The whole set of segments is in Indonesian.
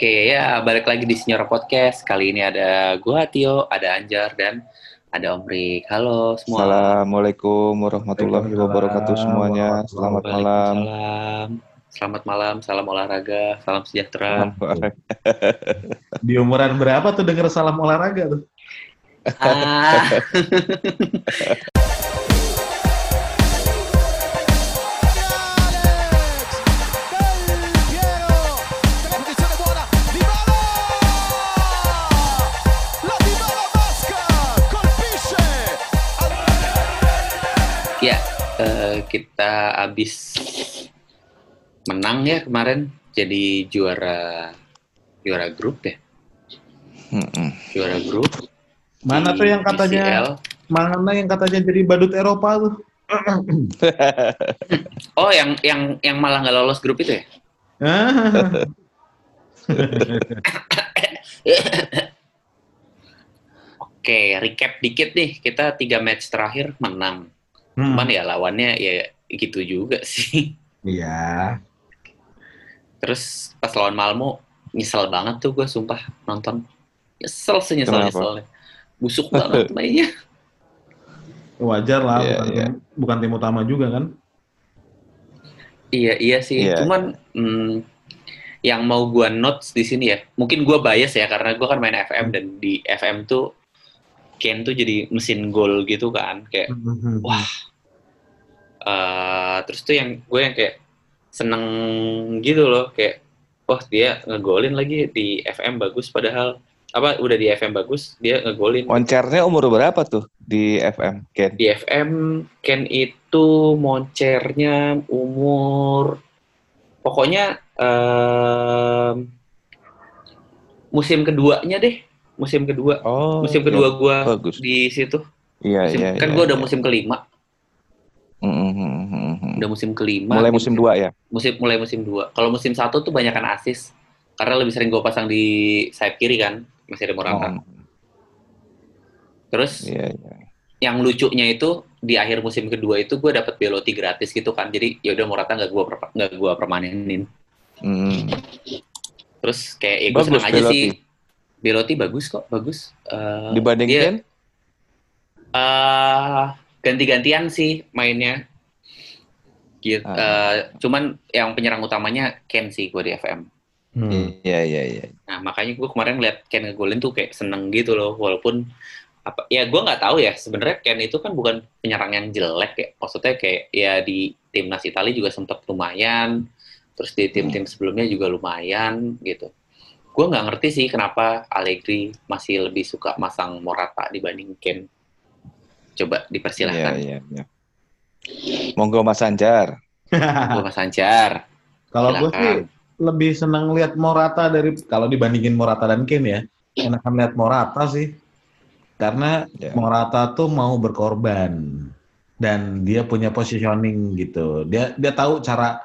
Oke, ya balik lagi di Senior Podcast. Kali ini ada gua Tio, ada Anjar dan ada Om Rik. Halo semua. Assalamualaikum warahmatullahi wabarakatuh semuanya. Selamat malam. Selamat malam, salam olahraga, salam sejahtera. Di umuran berapa tuh denger salam olahraga tuh? Ah. kita habis menang ya kemarin jadi juara juara grup ya, Mm-mm. juara grup. Mana tuh yang katanya UCL. mana yang katanya jadi badut Eropa tuh? Oh, yang yang yang malah nggak lolos grup itu ya? Oke, recap dikit nih. Kita tiga match terakhir menang. Hmm. Cuman ya lawannya ya gitu juga sih. Iya. Terus pas lawan Malmo, nyesel banget tuh gue sumpah nonton. Nyesel senyesel nyeselnya. Busuk banget mainnya. Wajar lah, Iya, bukan, iya. Tim, bukan tim utama juga kan? Iya, iya sih. Iya. Cuman hmm, yang mau gue notes di sini ya, mungkin gue bias ya karena gue kan main FM dan di FM tuh Ken tuh jadi mesin gol gitu kan, kayak Wah. Eh terus tuh yang gue yang kayak seneng gitu loh, kayak wah dia ngegolin lagi di FM bagus padahal apa udah di FM bagus dia ngegolin Moncernya umur berapa tuh di FM, Ken? di FM Ken itu moncernya umur pokoknya em, musim keduanya deh musim kedua Oh, musim iya, kedua gua bagus. di situ Iya, Musim- iya, kan iya, gua udah iya. musim kelima Mm-mm, mm-mm, mm. udah musim kelima Mulai gitu. musim dua ya? musim mulai musim dua kalau musim satu tuh banyakan asis karena lebih sering gue pasang di sayap kiri kan masih ada Morata Oh, terus Iya, iya. yang lucunya itu di akhir musim kedua itu gue dapet Belotti gratis gitu kan jadi ya udah Morata nggak gue nggak gue permanenin Mm. terus kayak ya gue senang aja sih Belotti bagus kok bagus Eh, Dibanding dia, Ken? Ganti-gantian sih mainnya gitu. Eh, cuman yang penyerang utamanya Ken sih gue di FM Hmm. Iya, iya, iya. Nah, makanya gue kemarin lihat Ken ngegolin tuh kayak seneng gitu loh, walaupun apa ya gue nggak tahu ya sebenarnya Ken itu kan bukan penyerang yang jelek ya, maksudnya kayak ya di timnas Italia juga sempat lumayan, terus di tim-tim sebelumnya juga lumayan gitu. Gue nggak ngerti sih kenapa Allegri masih lebih suka masang Morata dibanding Ken. Coba Iya, dipersilahkan, iya, iya. Monggo Mas Anjar. gue Mas Anjar. Kalau gue sih lebih senang lihat Morata dari kalau dibandingin Morata dan Ken ya, enakan lihat Morata sih. Karena Ya. Morata tuh mau berkorban dan dia punya positioning gitu. Dia dia tahu cara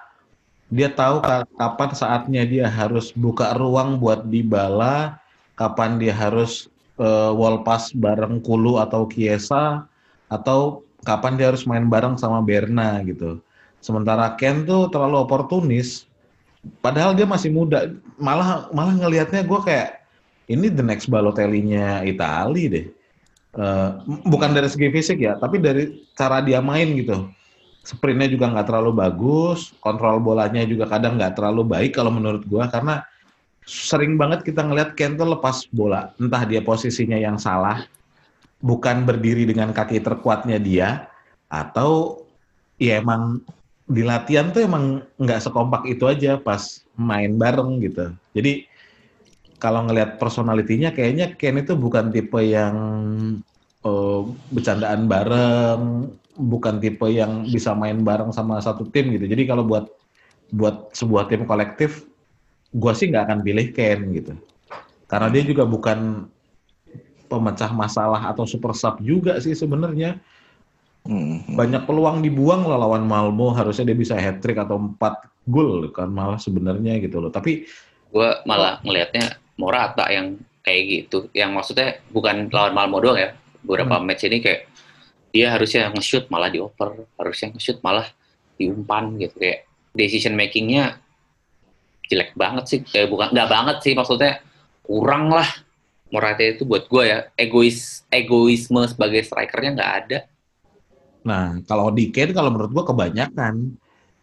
dia tahu ka- kapan saatnya dia harus buka ruang buat Dybala, kapan dia harus eh, wall pass bareng Kulu atau Kiesa atau kapan dia harus main bareng sama Berna gitu. Sementara Ken tuh terlalu oportunis. Padahal dia masih muda. Malah malah ngelihatnya gue kayak ini the next Balotelli-nya Itali deh. Eh, m- bukan dari segi fisik ya, tapi dari cara dia main gitu. Sprintnya juga nggak terlalu bagus, kontrol bolanya juga kadang nggak terlalu baik kalau menurut gua karena sering banget kita ngelihat Ken tuh lepas bola, entah dia posisinya yang salah, bukan berdiri dengan kaki terkuatnya dia, atau ya emang di latihan tuh emang nggak sekompak itu aja pas main bareng gitu. Jadi kalau ngelihat personalitinya kayaknya Ken itu bukan tipe yang eh, bercandaan bareng, bukan tipe yang bisa main bareng sama satu tim gitu. Jadi kalau buat buat sebuah tim kolektif, gua sih nggak akan pilih Ken gitu. Karena dia juga bukan pemecah masalah atau super sub juga sih sebenarnya. Mm. Banyak peluang dibuang lah lawan Malmo, harusnya dia bisa hat trick atau 4 gol kan malah sebenarnya gitu loh. Tapi gue malah ngelihatnya Morata yang kayak gitu yang maksudnya bukan lawan Malmo doang ya beberapa match ini kayak dia harusnya nge-shoot malah dioper harusnya nge-shoot malah diumpan gitu kayak decision makingnya jelek banget sih. Eh, bukan nggak banget sih maksudnya kurang lah. Morata itu buat gue ya egois egoisme sebagai strikernya nggak ada. Nah, kalau di Kane kalau menurut gua kebanyakan.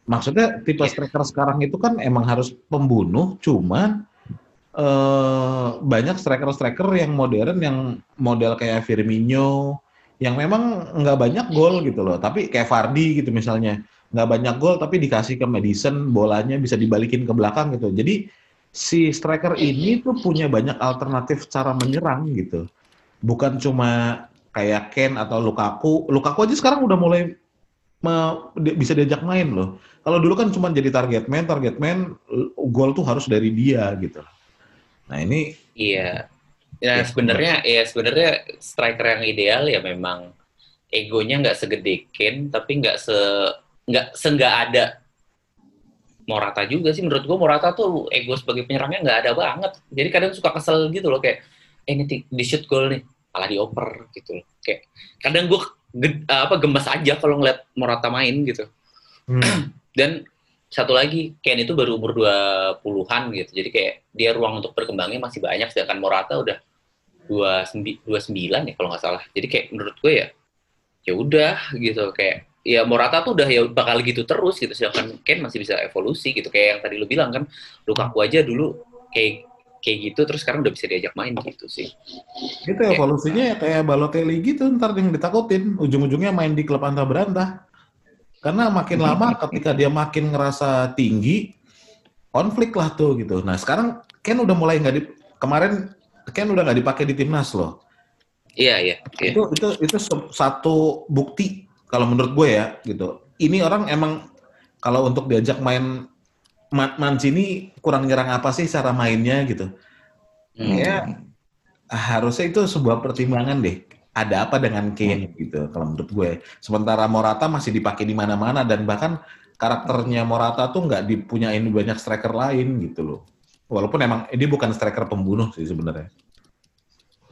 Maksudnya tipe Iya. striker sekarang itu kan emang harus pembunuh, cuman eh banyak striker-striker yang modern yang model kayak Firmino yang memang nggak banyak gol gitu loh, tapi kayak Vardy gitu misalnya nggak banyak gol tapi dikasih ke Madison bolanya bisa dibalikin ke belakang gitu. Jadi si striker ini tuh punya banyak alternatif cara menyerang gitu. Bukan cuma kayak Ken atau Lukaku. Lukaku aja sekarang udah mulai bisa diajak main loh. Kalau dulu kan cuma jadi target man, target man gol tuh harus dari dia gitu. Nah ini Iya. Ya Ya, sebenarnya ya sebenarnya striker yang ideal ya memang egonya nggak segede Kane tapi nggak se nggak se nggak ada Morata juga sih menurut gua Morata tuh ego sebagai penyerangnya nggak ada banget. Jadi kadang suka kesel gitu loh kayak eh ini di shoot gol nih malah dioper gitu loh. Kayak kadang gua ge- apa gemas aja kalau ngeliat Morata main gitu. hmm, Dan satu lagi, Ken itu baru umur 20-an gitu. Jadi kayak dia ruang untuk berkembangnya masih banyak, sedangkan Morata udah 29 ya kalau nggak salah. Jadi kayak menurut gue ya, ya udah gitu. Kayak ya Morata tuh udah ya bakal gitu terus gitu. Sedangkan Ken masih bisa evolusi gitu. Kayak yang tadi lu bilang kan, Lukaku aja dulu kayak kayak gitu, terus sekarang udah bisa diajak main gitu sih. itu evolusinya ya kayak Balotelli gitu ntar yang ditakutin ujung-ujungnya main di klub antah berantah. Karena makin lama ketika dia makin ngerasa tinggi konflik lah tuh gitu. Nah sekarang Ken udah mulai nggak di kemarin Ken udah nggak dipakai di timnas loh. Iya, iya. iya. itu itu itu satu bukti kalau menurut gue ya gitu. Ini orang emang kalau untuk diajak main Ma- Mancini kurang nyerang apa sih cara mainnya gitu. Hmm. ya harusnya itu sebuah pertimbangan deh. Ada apa dengan Kane gitu kalau menurut gue. Sementara Morata masih dipakai di mana-mana dan bahkan karakternya Morata tuh nggak dipunyain banyak striker lain gitu loh. Walaupun emang dia bukan striker pembunuh sih sebenarnya.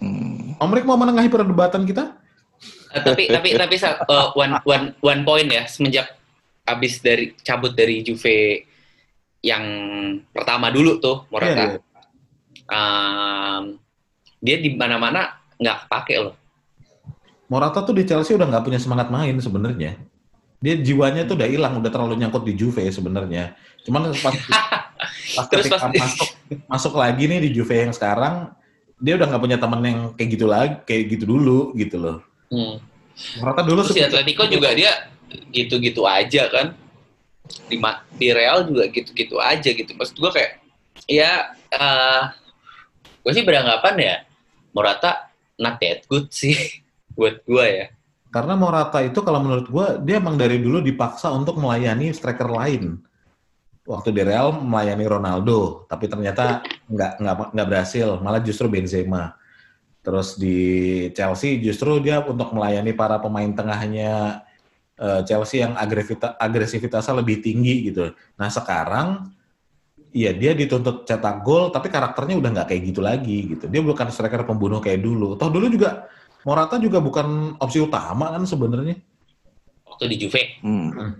Hmm. Om Rik mau menengahi perdebatan kita tapi tapi tapi eh, one one one point ya semenjak abis dari cabut dari Juve yang pertama dulu tuh Morata Iya, iya. Em, dia di mana-mana nggak kepake loh Morata tuh di Chelsea udah nggak punya semangat main sebenarnya. Dia jiwanya tuh udah hilang, udah terlalu nyangkut di Juve sebenarnya. Cuman pas, pas Terus ketika pas- masuk masuk lagi nih di Juve yang sekarang, dia udah nggak punya temen yang kayak gitu lagi, kayak gitu dulu gitu loh. Hmm. Morata dulu terus di Atletico juga dia gitu-gitu aja kan di di Real juga gitu-gitu aja gitu maksud gue kayak ya eh gue sih beranggapan ya Morata not that good sih buat gue ya Karena Morata itu kalau menurut gua dia emang dari dulu dipaksa untuk melayani striker lain. Waktu di Real melayani Ronaldo, tapi ternyata nggak nggak nggak berhasil, malah justru Benzema. Terus di Chelsea justru dia untuk melayani para pemain tengahnya eh, Chelsea yang agresivitas agresivitasnya lebih tinggi gitu. Nah sekarang Iya dia dituntut cetak gol, tapi karakternya udah nggak kayak gitu lagi gitu. Dia bukan striker pembunuh kayak dulu. Toh dulu juga Morata juga bukan opsi utama kan sebenarnya. waktu di Juve Hmm.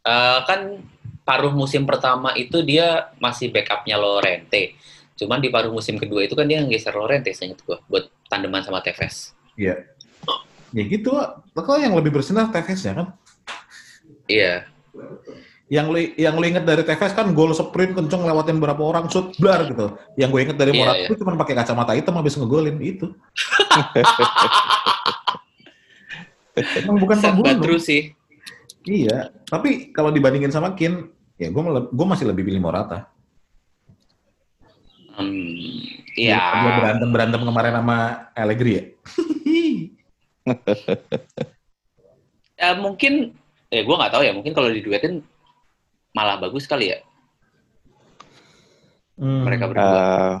Eh, kan paruh musim pertama itu dia masih backupnya Lorente cuman di paruh musim kedua itu kan dia nggeser Lorente seinget gue buat tandeman sama Tevez Iya. Ya gitu, kalau yang lebih bersinar Tevez ya kan. iya Yang lu, yang lu inget dari Tevez kan gol sprint kenceng lewatin berapa orang shoot blar gitu. Yang gue inget dari Iya, Morata iya. itu cuma pakai kacamata hitam habis ngegolin itu. Emang bukan pembunuh. terus sih Iya, tapi kalau dibandingin sama Kin, ya gue gue masih lebih pilih Morata. Hmm, Dia ya berantem berantem kemarin sama Allegri ya. Eh, mungkin eh gue nggak tahu ya mungkin kalau diduetin malah bagus kali ya Hmm. mereka berdua Eh,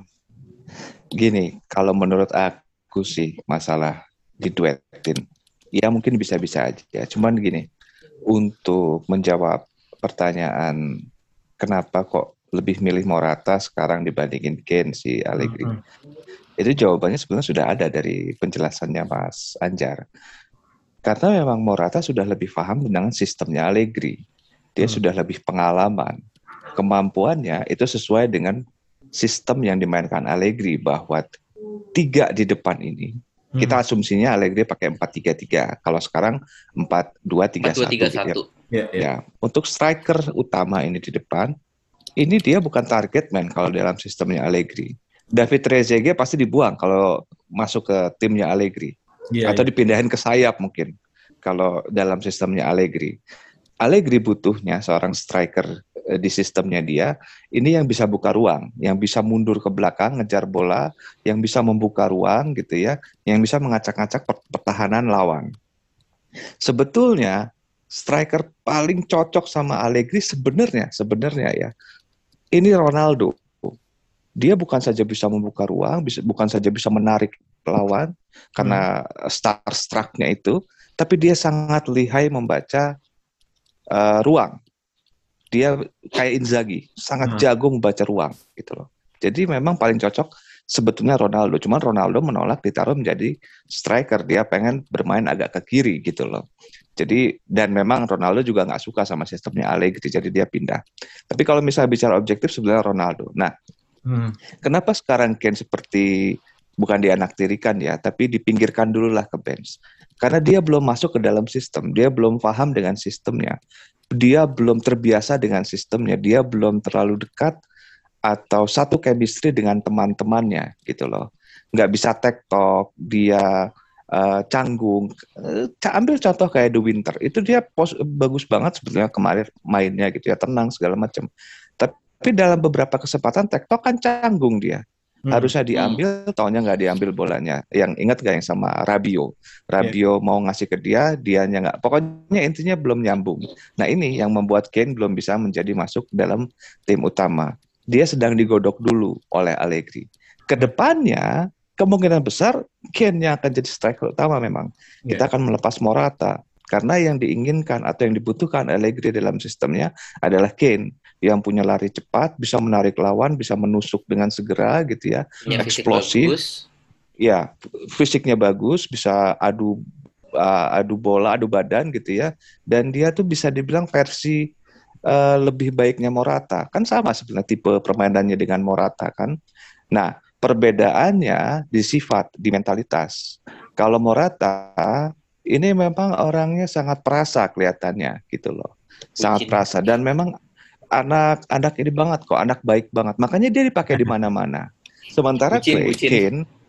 gini, kalau menurut aku sih masalah diduetin, ya mungkin bisa-bisa aja. Cuman gini, untuk menjawab pertanyaan kenapa kok lebih milih Morata sekarang dibandingin Kane si Allegri, Hmm. itu jawabannya sebenarnya sudah ada dari penjelasannya Mas Anjar. Karena memang Morata sudah lebih paham dengan sistemnya Allegri. Dia Hmm. sudah lebih pengalaman. kemampuannya itu sesuai dengan sistem yang dimainkan Allegri bahwa tiga di depan ini Hmm. kita asumsinya Allegri pakai 4-3-3. Kalau sekarang 4-2-3-1 4 2 3 gitu. 1. Ya, ya. Ya, untuk striker utama ini di depan, ini dia bukan target man kalau dalam sistemnya Allegri. David Trezeguet pasti dibuang kalau masuk ke timnya Allegri Iya, atau iya. dipindahin ke sayap mungkin kalau dalam sistemnya Allegri. Allegri butuhnya seorang striker eh, di sistemnya dia ini yang bisa buka ruang, yang bisa mundur ke belakang ngejar bola, yang bisa membuka ruang gitu ya, yang bisa mengacak-acak per- pertahanan lawan. Sebetulnya striker paling cocok sama Allegri sebenarnya sebenarnya ya ini Ronaldo. Dia bukan saja bisa membuka ruang, bisa bukan saja bisa menarik lawan karena starstrucknya itu, tapi dia sangat lihai membaca eh, ruang. Dia kayak Inzaghi, sangat Hmm. jago membaca ruang gitu loh. Jadi memang paling cocok sebetulnya Ronaldo. Cuman Ronaldo menolak ditaruh menjadi striker. Dia pengen bermain agak ke kiri gitu loh. Jadi dan memang Ronaldo juga nggak suka sama sistemnya Allegri, jadi dia pindah. Tapi kalau misalnya bicara objektif sebenarnya Ronaldo. Nah, Hmm. kenapa sekarang Ken seperti bukan dianaktirikan ya, tapi dipinggirkan dulu lah ke bench. Karena dia belum masuk ke dalam sistem, dia belum paham dengan sistemnya, dia belum terbiasa dengan sistemnya, dia belum terlalu dekat atau satu chemistry dengan teman-temannya gitu loh. Nggak bisa tektok, dia eh, canggung. Eh, ca- ambil contoh kayak The Winter, itu dia pos- bagus banget sebetulnya kemarin mainnya gitu ya, tenang segala macam. Tapi dalam beberapa kesempatan tektok kan canggung dia Hmm. harusnya diambil, taunya nggak diambil bolanya. Yang ingat gak yang sama Rabio? Rabio mau ngasih ke dia, dianya nggak. Pokoknya intinya belum nyambung. Nah ini yang membuat Kane belum bisa menjadi masuk dalam tim utama. Dia sedang digodok dulu oleh Allegri. Ke depannya kemungkinan besar Kane yang akan jadi striker utama memang. Ya. Kita akan melepas Morata. Karena yang diinginkan atau yang dibutuhkan Allegri dalam sistemnya adalah Kane yang punya lari cepat, bisa menarik lawan, bisa menusuk dengan segera gitu ya. Punya fisik Eksplosif. Ya, fisiknya bagus, bisa adu uh, adu bola, adu badan gitu ya. Dan dia tuh bisa dibilang versi uh, lebih baiknya Morata. Kan sama sebenarnya tipe permainannya dengan Morata kan. Nah, perbedaannya di sifat, di mentalitas. Kalau Morata ini memang orangnya sangat perasa kelihatannya gitu loh. Sangat Bucin. perasa dan memang anak-anak ini banget kok, anak baik banget. Makanya dia dipakai di mana-mana. Sementara Bucin, bucin. Kane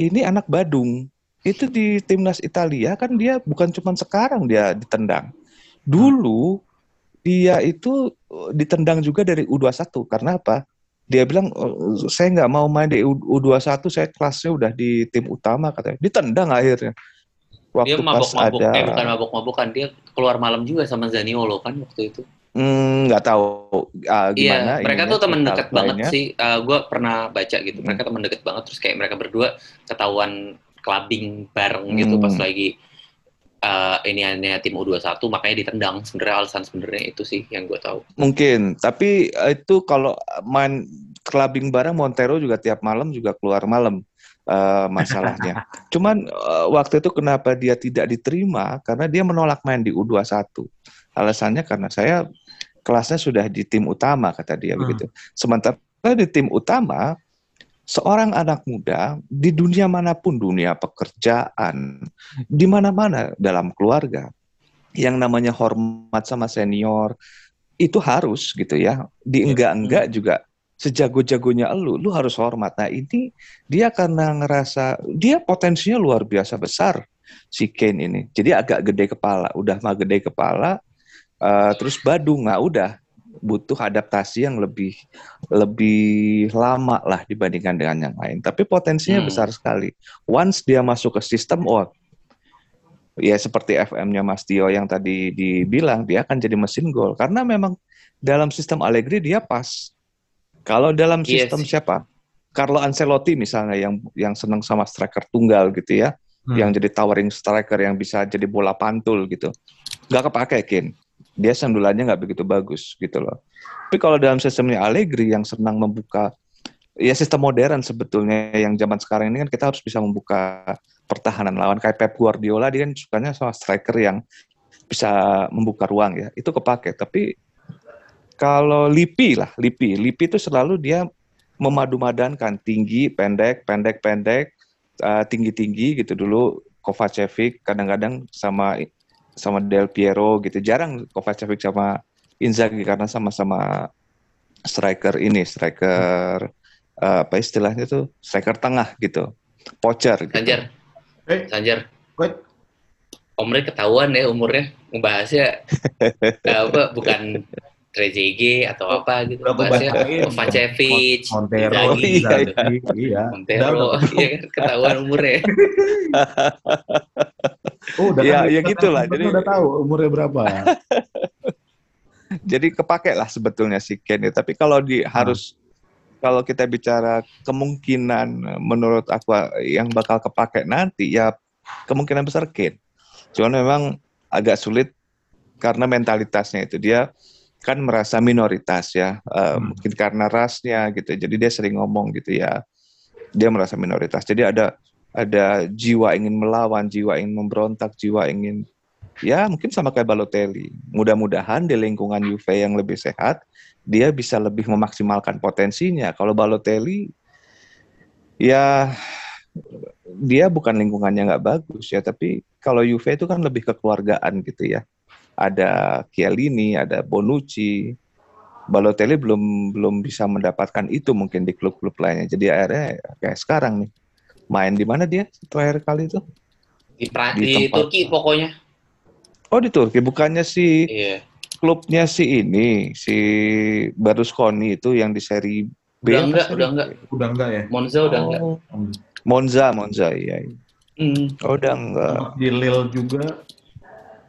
ini anak Badung. Itu di timnas Italia kan dia bukan cuma sekarang dia ditendang. Dulu dia itu ditendang juga dari U21 karena apa? Dia bilang "Oh, saya nggak mau main di U- U21, saya kelasnya udah di tim utama katanya. Ditendang akhirnya. Dia Waktu pas mabok-mabok, ada eh bukan mabok-mabokan, dia keluar malam juga sama Zaniolo kan waktu itu. Hmm, nggak tahu ah, gimana. Iya, mereka tuh teman dekat banget sih. gue pernah baca gitu, Hmm. mereka teman dekat banget. Terus kayak mereka berdua ketahuan clubbing bareng gitu Hmm. pas lagi eh ini hanya tim U21, makanya ditendang. Sebenarnya alasan sebenarnya itu sih yang gue tahu. Mungkin, tapi eh, itu kalau main clubbing bareng Montero juga tiap malam juga keluar malam eh, masalahnya. Cuman eh, waktu itu kenapa dia tidak diterima? Karena dia menolak main di U21. Alasannya karena saya kelasnya sudah di tim utama kata dia Hmm. begitu. Sementara di tim utama seorang anak muda di dunia mana pun dunia pekerjaan di mana-mana dalam keluarga yang namanya hormat sama senior itu harus gitu ya. Di enggak-enggak juga sejago-jagonya lu lu harus hormat. Nah ini dia karena ngerasa dia potensinya luar biasa besar si Kane ini. Jadi agak gede kepala udah mah gede kepala eh, terus Badung nggak udah butuh adaptasi yang lebih lebih lama lah dibandingkan dengan yang lain tapi potensinya Hmm. besar sekali once dia masuk ke sistem oh ya seperti FM-nya Mas Tio yang tadi dibilang dia akan jadi mesin gol karena memang dalam sistem Allegri dia pas. Kalau dalam Iya sistem sih. siapa? Carlo Ancelotti misalnya yang yang senang sama striker tunggal gitu ya, Hmm. yang jadi towering striker yang bisa jadi bola pantul gitu. Nggak kepake Kane. Dia sendulannya nggak begitu bagus gitu loh. Tapi kalau dalam sistemnya Allegri yang senang membuka ya sistem modern sebetulnya yang zaman sekarang ini kan kita harus bisa membuka pertahanan lawan. Kayak Pep Guardiola dia kan sukanya sama striker yang bisa membuka ruang ya. Itu kepake. Tapi kalau Lipi lah, Lipi, Lipi itu selalu dia memadu-madankan. Tinggi, pendek, pendek, pendek, eh, tinggi-tinggi gitu dulu. Kovacevic kadang-kadang sama sama Del Piero gitu. Jarang Kovacevic sama Inzaghi karena sama-sama striker ini, striker eh, apa istilahnya tuh striker tengah gitu, pocher. Gitu. Sanjar, Eh, Sanjar. Wait. Omre ketahuan ya umurnya ngebahasnya eh, apa bukan Trezeguet atau apa gitu bahasnya kebacain. Kovacevic, Montero, iya, Inzaghi, iya. Montero, Udah, udah. iya kan ketahuan umurnya. Oh, udah Iya, kan, ya udah gitulah. kan, Jadi- udah tahu umurnya berapa. Jadi kepake lah sebetulnya si Ken ya. Tapi kalau di harus kalau kita bicara kemungkinan menurut aku yang bakal kepake nanti ya kemungkinan besar Ken. Cuman memang agak sulit karena mentalitasnya itu dia kan merasa minoritas ya. Eh, Hmm. Mungkin karena rasnya gitu. Jadi dia sering ngomong gitu ya. Dia merasa minoritas. Jadi ada ada jiwa ingin melawan, jiwa ingin memberontak, jiwa ingin ya mungkin sama kayak Balotelli. Mudah-mudahan di lingkungan Juve yang lebih sehat, dia bisa lebih memaksimalkan potensinya. Kalau Balotelli, ya dia bukan lingkungannya nggak bagus ya, tapi kalau Juve itu kan lebih kekeluargaan gitu ya. Ada Chiellini, ada Bonucci. Balotelli belum belum bisa mendapatkan itu mungkin di klub-klub lainnya. Jadi akhirnya kayak sekarang nih. Main di mana dia terakhir kali itu? Di, pra- Di di tempat- Turki pokoknya. Oh di Turki, bukannya si Iya. klubnya si ini, si Berlusconi itu yang di seri B. Udah enggak, udah enggak. Udah enggak ya? Monza udah enggak. Oh, Monza, Monza, iya. iya. Hmm. Oh, udah enggak. Di Lille juga.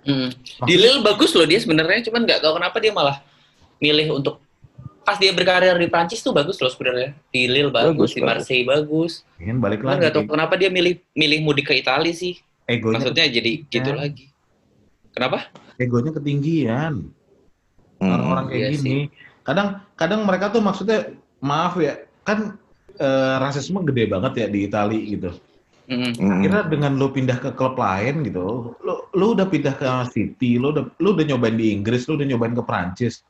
Hmm. Di Lille bagus loh dia sebenarnya, cuman nggak tahu kenapa dia malah milih untuk pas dia berkarir di Prancis tuh bagus loh sebenarnya. Di Lille bagus, Bagus, di bagus. Marseille bagus. Ingin balik Cuman lagi. nggak tahu kenapa dia milih milih mudik ke Italia sih. Egonya, Maksudnya jadi gitu lagi. Kenapa? egonya ketinggian. Hmm. Orang-orang kayak iya gini. Kadang kadang mereka tuh maksudnya maaf ya, kan eh, rasisme gede banget ya di Italia gitu. Mm. Hmm. Kira dengan lu pindah ke klub lain gitu, lu, lu udah pindah ke City, lu udah lu udah nyobain di Inggris, lu udah nyobain ke Prancis.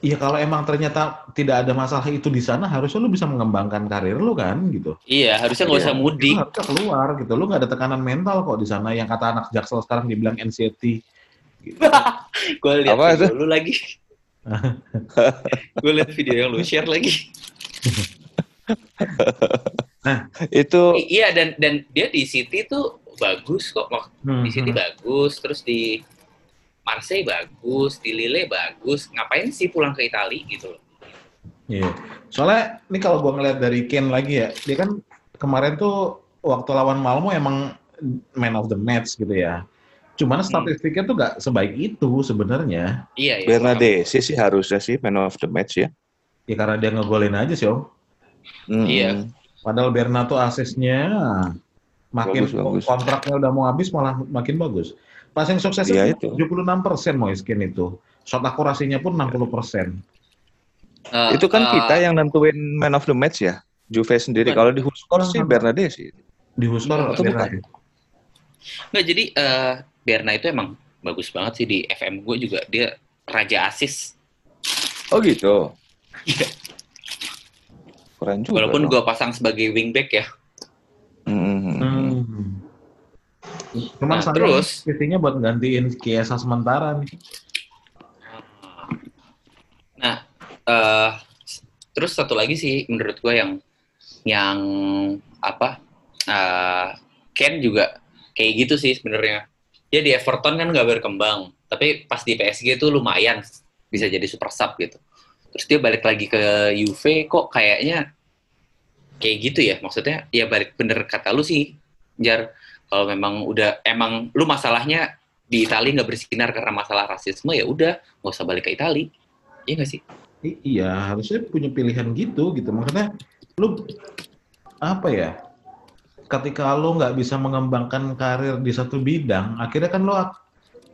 Iya kalau emang ternyata tidak ada masalah itu di sana, harusnya lu bisa mengembangkan karir lu kan gitu. Iya, harusnya nggak usah Iya, mudik. Lu harusnya keluar gitu, lu nggak ada tekanan mental kok di sana. Yang kata anak Jaksel sekarang dibilang anxiety. Gitu. Gue lihat Apa video lu lagi. Gue lihat video yang lu share lagi. Itu I- Iya dan dan dia di City tuh bagus kok. Hmm, Di City hmm. bagus, terus di Marseille bagus, di Lille bagus. Ngapain sih pulang ke Italia gitu loh? Iya. Soalnya ini kalau gua ngeliat dari Ken lagi ya, dia kan kemarin tuh waktu lawan Malmo emang man of the match gitu ya. Cuman statistiknya tuh gak sebaik itu sebenarnya. Iya, iya. Bernadesi sih harusnya sih man of the match ya. Ya karena dia ngegolin aja sih, Om. Hmm. Iya. Padahal Bernardo asisnya makin Bagus, bagus. kontraknya udah mau habis malah makin bagus. Passing Iya, suksesnya itu. 76 persen Moiskin itu. Shot akurasinya pun 60 persen. Eh, Itu kan eh, kita yang nentuin man of the match ya. Juve sendiri. Kalau di Huskor sih. Bernadesi. Di Huskor Atau bukan? Nggak, jadi eh, Berna itu emang bagus banget sih di FM gue juga. Dia raja asis. Oh gitu. Keren juga. Walaupun gue pasang sebagai wingback ya. Hmm. Hmm. Cuman Nah, terus? posisinya buat gantiin Kiesa sementara nih. Nah, eh terus satu lagi sih menurut gue yang yang apa eh Ken juga kayak gitu sih sebenarnya. Dia di Everton kan nggak berkembang, tapi pas di PSG tuh lumayan bisa jadi super sub gitu. Terus dia balik lagi ke Juve kok kayaknya kayak gitu ya. Maksudnya ya balik bener kata lu sih, Jar. Kalau memang udah emang lu masalahnya di Italia nggak bersinar karena masalah rasisme ya udah nggak usah balik ke Italia. Iya nggak sih? Iya, harusnya punya pilihan gitu gitu. Maksudnya lu apa ya? Ketika lu nggak bisa mengembangkan karir di satu bidang, akhirnya kan ak-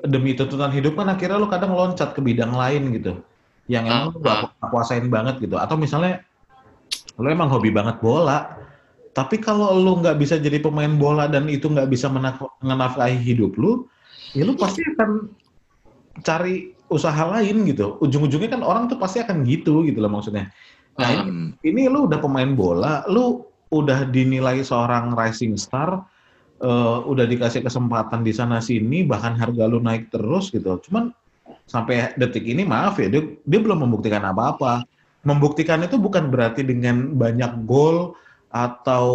demi tuntutan hidup kan akhirnya lu kadang loncat ke bidang lain gitu. Yang emang Ah, lu nggak nggak kuasain banget gitu. Atau misalnya lu emang hobi banget bola, tapi kalau lu nggak bisa jadi pemain bola dan itu nggak bisa menaf- menafkahi hidup lu, ya lu pasti akan cari usaha lain gitu. Ujung-ujungnya kan orang tuh pasti akan gitu gitu loh maksudnya. Nah, ini, Hmm. ini lu udah pemain bola, lu udah dinilai seorang rising star, eh, udah dikasih kesempatan di sana sini, bahkan harga lu naik terus gitu. Cuman sampai detik ini maaf ya, dia, dia belum membuktikan apa-apa. Membuktikan itu bukan berarti dengan banyak gol atau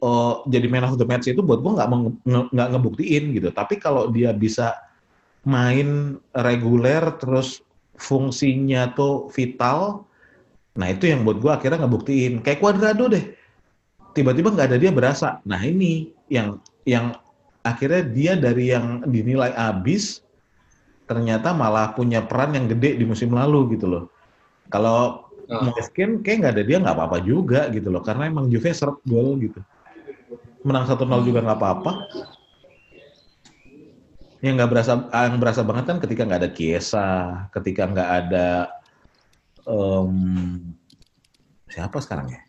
eh, jadi man of the match itu buat gua nggak nggak ngebuktiin gitu. Tapi kalau dia bisa main reguler terus fungsinya tuh vital, nah itu yang buat gua akhirnya ngebuktiin. Kayak Cuadrado deh, tiba-tiba nggak ada dia berasa. Nah ini yang yang akhirnya dia dari yang dinilai abis, ternyata malah punya peran yang gede di musim lalu gitu loh. Kalau Ah. mungkin kayak nggak ada dia nggak apa-apa juga gitu loh, karena emang Juve seret gol gitu. Menang 1-0 juga nggak apa-apa. Yang nggak berasa, yang berasa banget kan ketika nggak ada Kiesa, ketika nggak ada em, siapa sekarang ya?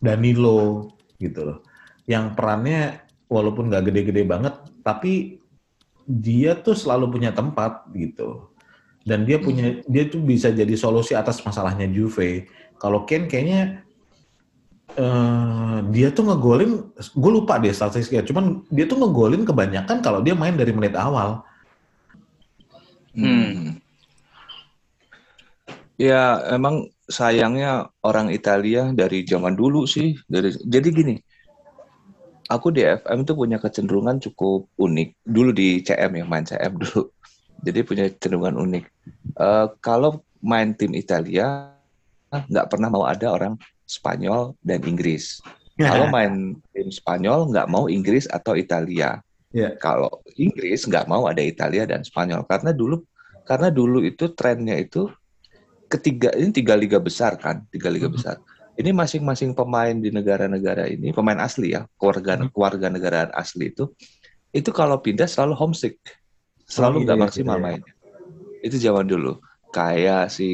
Danilo gitu loh. Yang perannya walaupun nggak gede-gede banget, tapi dia tuh selalu punya tempat gitu. Dan dia punya dia tuh bisa jadi solusi atas masalahnya Juve. Kalau Ken kayaknya eh, dia tuh ngegolin, gue lupa deh statistiknya. Cuman dia tuh ngegolin kebanyakan kalau dia main dari menit awal. Hmm. Ya, emang sayangnya orang Italia dari zaman dulu sih. Dari, jadi gini, aku di FM tuh punya kecenderungan cukup unik. Dulu di CM ya, main CM dulu. Jadi punya kecenderungan unik. Eh, kalau main tim Italia, nggak pernah mau ada orang Spanyol dan Inggris. Kalau main tim Spanyol, nggak mau Inggris atau Italia. Ya. Kalau Inggris nggak mau ada Italia dan Spanyol karena dulu karena dulu itu trennya itu ketiga ini tiga liga besar kan, tiga liga Mhm. besar. Ini masing-masing pemain di negara-negara ini pemain asli ya, keluarga Mhm. keluarga negaraan asli itu itu kalau pindah selalu homesick, Oh, selalu nggak iya, maksimal iya, mainnya. Itu zaman dulu. Kayak si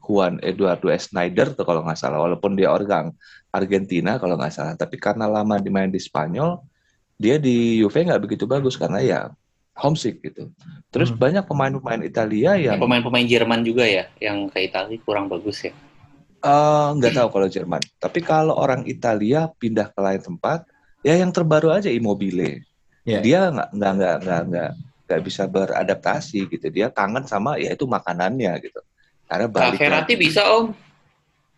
Juan Eduardo Snyder tuh kalau nggak salah, walaupun dia orang Argentina kalau nggak salah, tapi karena lama dimain di Spanyol, dia di Juve nggak begitu bagus karena ya homesick gitu. Terus Hmm. banyak pemain-pemain Italia yang Pemain-pemain Jerman juga ya, yang ke Italia kurang bagus ya. Eh, nggak tahu kalau Jerman. Tapi kalau orang Italia pindah ke lain tempat, ya yang terbaru aja Immobile. Ya. Dia nggak nggak nggak nggak nggak nggak bisa beradaptasi gitu. Dia kangen sama ya itu makanannya gitu. Karena balik Verratti lagi. bisa om.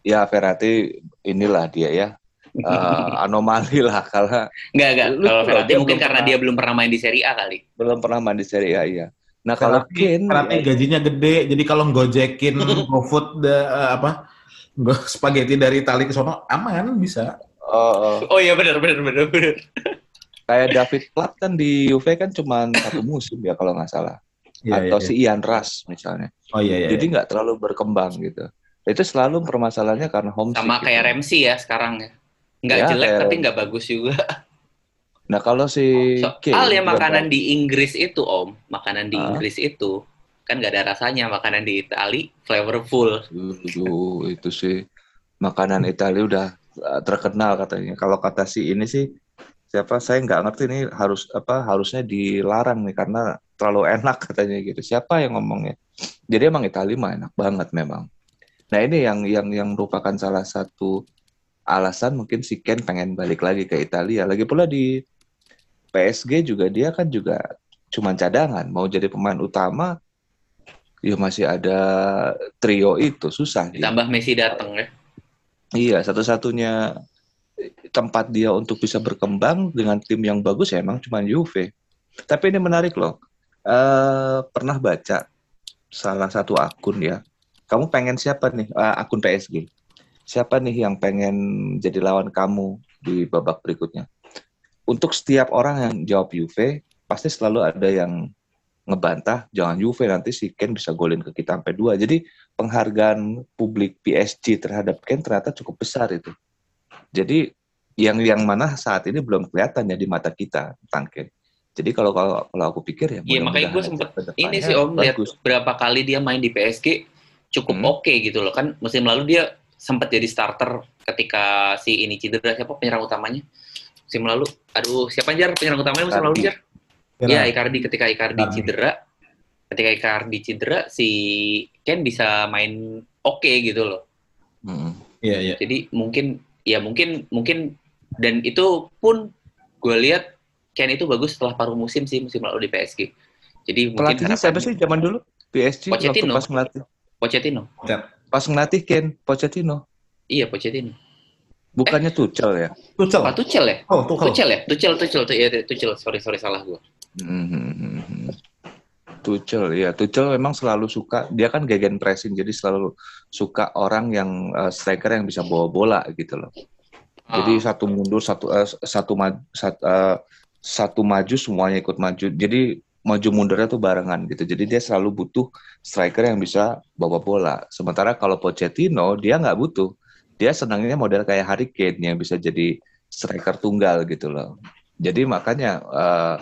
Ya Verratti inilah dia ya eh, anomali lah kalau Nggak, nggak. Lu Kalau dia mungkin belum karena pernah- dia belum pernah main di Serie A kali. belum pernah main di Serie A ya. Nah kalau Kane Verratti ya, gajinya gede, jadi kalau gojekin GoFood eh, apa spaghetti dari Itali ke sono aman bisa. eh, eh, Oh iya benar benar benar benar. kayak David Platt kan di Juve kan cuma satu musim ya kalau nggak salah. Iya, Atau iya, si Ian Rush misalnya. iya. Oh iya iya. Jadi nggak terlalu berkembang gitu. Itu selalu permasalahannya karena homesick. Sama gitu. kayak Ramsey ya sekarang ya. Nggak Ya, jelek kayak tapi nggak bagus juga. Nah kalau si Kane Soalnya juga makanan bagus. di Inggris itu om, makanan di Ah. Inggris itu kan nggak ada rasanya. Makanan di Itali flavorful. Dulu itu sih makanan Italia udah uh, terkenal katanya. Kalau kata si ini sih siapa saya nggak ngerti ini harus apa harusnya dilarang nih karena terlalu enak katanya gitu. Siapa yang ngomongnya? Jadi emang Italia mah enak banget memang. Nah ini yang yang yang merupakan salah satu alasan mungkin si Ken pengen balik lagi ke Italia. Lagi pula di PSG juga dia kan juga cuman cadangan. Mau jadi pemain utama ya masih ada trio itu susah. Ditambah Messi datang ya. Iya, satu-satunya tempat dia untuk bisa berkembang dengan tim yang bagus ya emang cuma Juve. Tapi ini menarik loh. Eh pernah baca salah satu akun ya. Kamu pengen siapa nih? Eh, akun PSG. Siapa nih yang pengen jadi lawan kamu di babak berikutnya? Untuk setiap orang yang jawab Juve, pasti selalu ada yang ngebantah, jangan Juve nanti si Ken bisa golin ke kita sampai dua. Jadi penghargaan publik PSG terhadap Ken ternyata cukup besar itu. Jadi yang yang mana saat ini belum kelihatan ya di mata kita tentang Ken. Jadi kalau kalau kalau aku pikir ya Iya, makanya gue sempet aja ke depannya Ini sih om lihat berapa kali dia main di PSG cukup Hmm. oke gitu loh kan musim lalu dia sempat jadi starter ketika si ini cedera siapa penyerang utamanya musim lalu aduh siapa jar penyerang utamanya musim lalu Icardi. Jar ya Icardi ketika Icardi Icardi. cedera ketika Icardi cedera si Ken bisa main oke gitu loh. Iya, iya. Jadi mungkin ya mungkin mungkin dan itu pun gue lihat Ken itu bagus setelah paruh musim sih musim lalu di PSG. Jadi mungkin Pelatihnya siapa sih zaman dulu? PSG waktu Pochettino. pas ngelatih. Pochettino. Pas ngelatih Ken, Pochettino. Iya Pochettino. Bukannya Tuchel ya? Tuchel. Apa Tuchel ya? Oh, Tuchel. Tuchel ya? Tuchel, Tuchel, Tuchel, ya, Tuchel. Sorry, sorry salah gue. Mhm. Tuchel ya, Tuchel memang selalu suka. Dia kan gegen pressing, jadi selalu suka orang yang eh, striker yang bisa bawa bola gitu loh. Jadi Ah. satu mundur, satu eh, satu maju, satu, eh, satu maju semuanya ikut maju. Jadi maju mundurnya tuh barengan gitu. Jadi dia selalu butuh striker yang bisa bawa bola. Sementara kalau Pochettino dia nggak butuh. Dia senangnya model kayak Harry Kane yang bisa jadi striker tunggal gitu loh. Jadi makanya eh,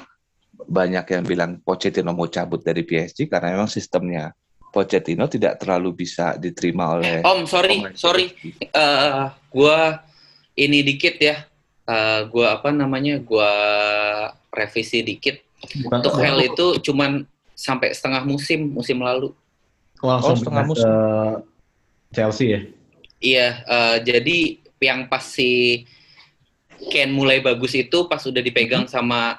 banyak yang bilang Pochettino mau cabut dari PSG karena memang sistemnya Pochettino tidak terlalu bisa diterima oleh Om, sorry, sorry. PSG. eh gua ini dikit ya. Eh gua apa namanya? Gua revisi dikit. Bukan Untuk Hell itu cuman sampai setengah musim musim lalu. langsung Oh, setengah musim. ke Chelsea ya. Iya, eh, jadi yang pas si Ken mulai bagus itu pas udah dipegang sama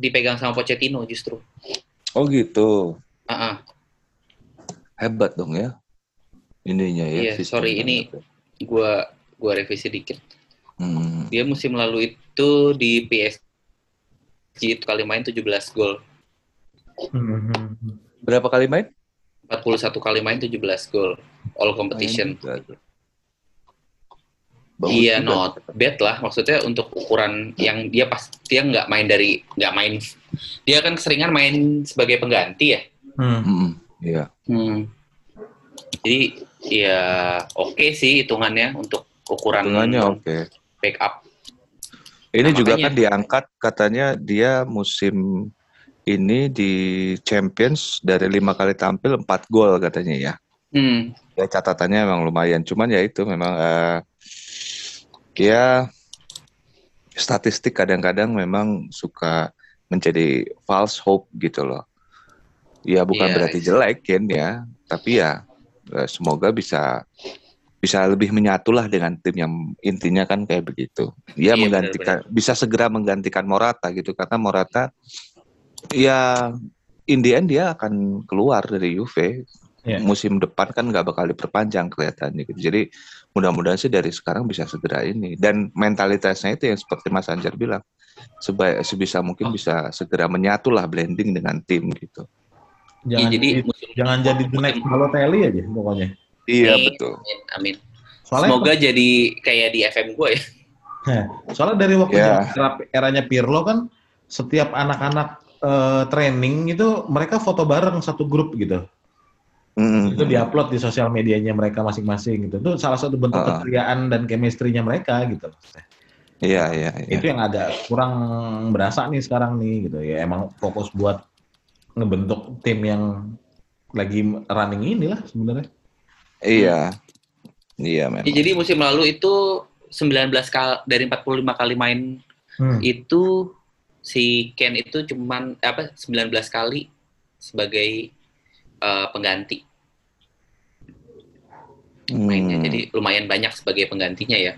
dipegang sama Pochettino justru. Oh gitu. Ah, ah. Hebat dong ya. Ininya ya. Iya, sorry, ini- Gua gua revisi dikit. Hmm. Dia musim lalu itu di PSG itu kali main 17 gol. Berapa kali main? 41 kali main 17 gol. All competition. Main. Bagus iya, juga. not bad lah. Maksudnya untuk ukuran yang dia pas dia nggak main dari nggak main. Dia kan keseringan main sebagai pengganti ya. Hmm. Iya. Hmm. Jadi ya oke sih hitungannya untuk ukuran Hitungannya oke. backup. Ini Nah, juga makanya- kan diangkat katanya dia musim ini di Champions dari lima kali tampil empat gol katanya ya. Hmm. Ya catatannya memang lumayan. Cuman ya itu memang eh, ya statistik kadang-kadang memang suka menjadi false hope gitu loh. Ya bukan Iya, berarti iya. jelek kan ya, tapi ya eh, semoga bisa bisa lebih menyatulah dengan tim yang intinya kan kayak begitu. Dia Iya, menggantikan bisa segera menggantikan Morata gitu karena Morata ya in the end dia akan keluar dari Juve Iya. musim depan kan nggak bakal diperpanjang kelihatannya gitu. Jadi mudah-mudahan sih dari sekarang bisa segera ini dan mentalitasnya itu yang seperti Mas Anjar bilang sebaik sebisa mungkin Oh. bisa segera menyatulah blending dengan tim gitu. Jangan Iya, jadi musim jangan jadi the next Balotelli aja pokoknya. Iya Amin. betul. Amin. Amin. Soalnya Semoga jadi kayak di FM gue ya. soalnya dari waktu Ya. zaman era- eranya Pirlo kan setiap anak-anak eh, training itu mereka foto bareng satu grup gitu. Mm-mm. Itu diupload di sosial medianya mereka masing-masing gitu. Itu salah satu bentuk Ah. keceriaan dan chemistry-nya mereka gitu. Iya iya iya. Itu yang agak kurang berasa nih sekarang nih gitu. Ya emang fokus buat ngebentuk tim yang lagi running inilah sebenarnya. Iya. Iya memang. Ya, jadi musim lalu itu 19 kali dari 45 kali main Hmm. itu si Ken itu cuman apa 19 kali sebagai eh, pengganti mainnya. Hmm. Jadi lumayan banyak sebagai penggantinya ya.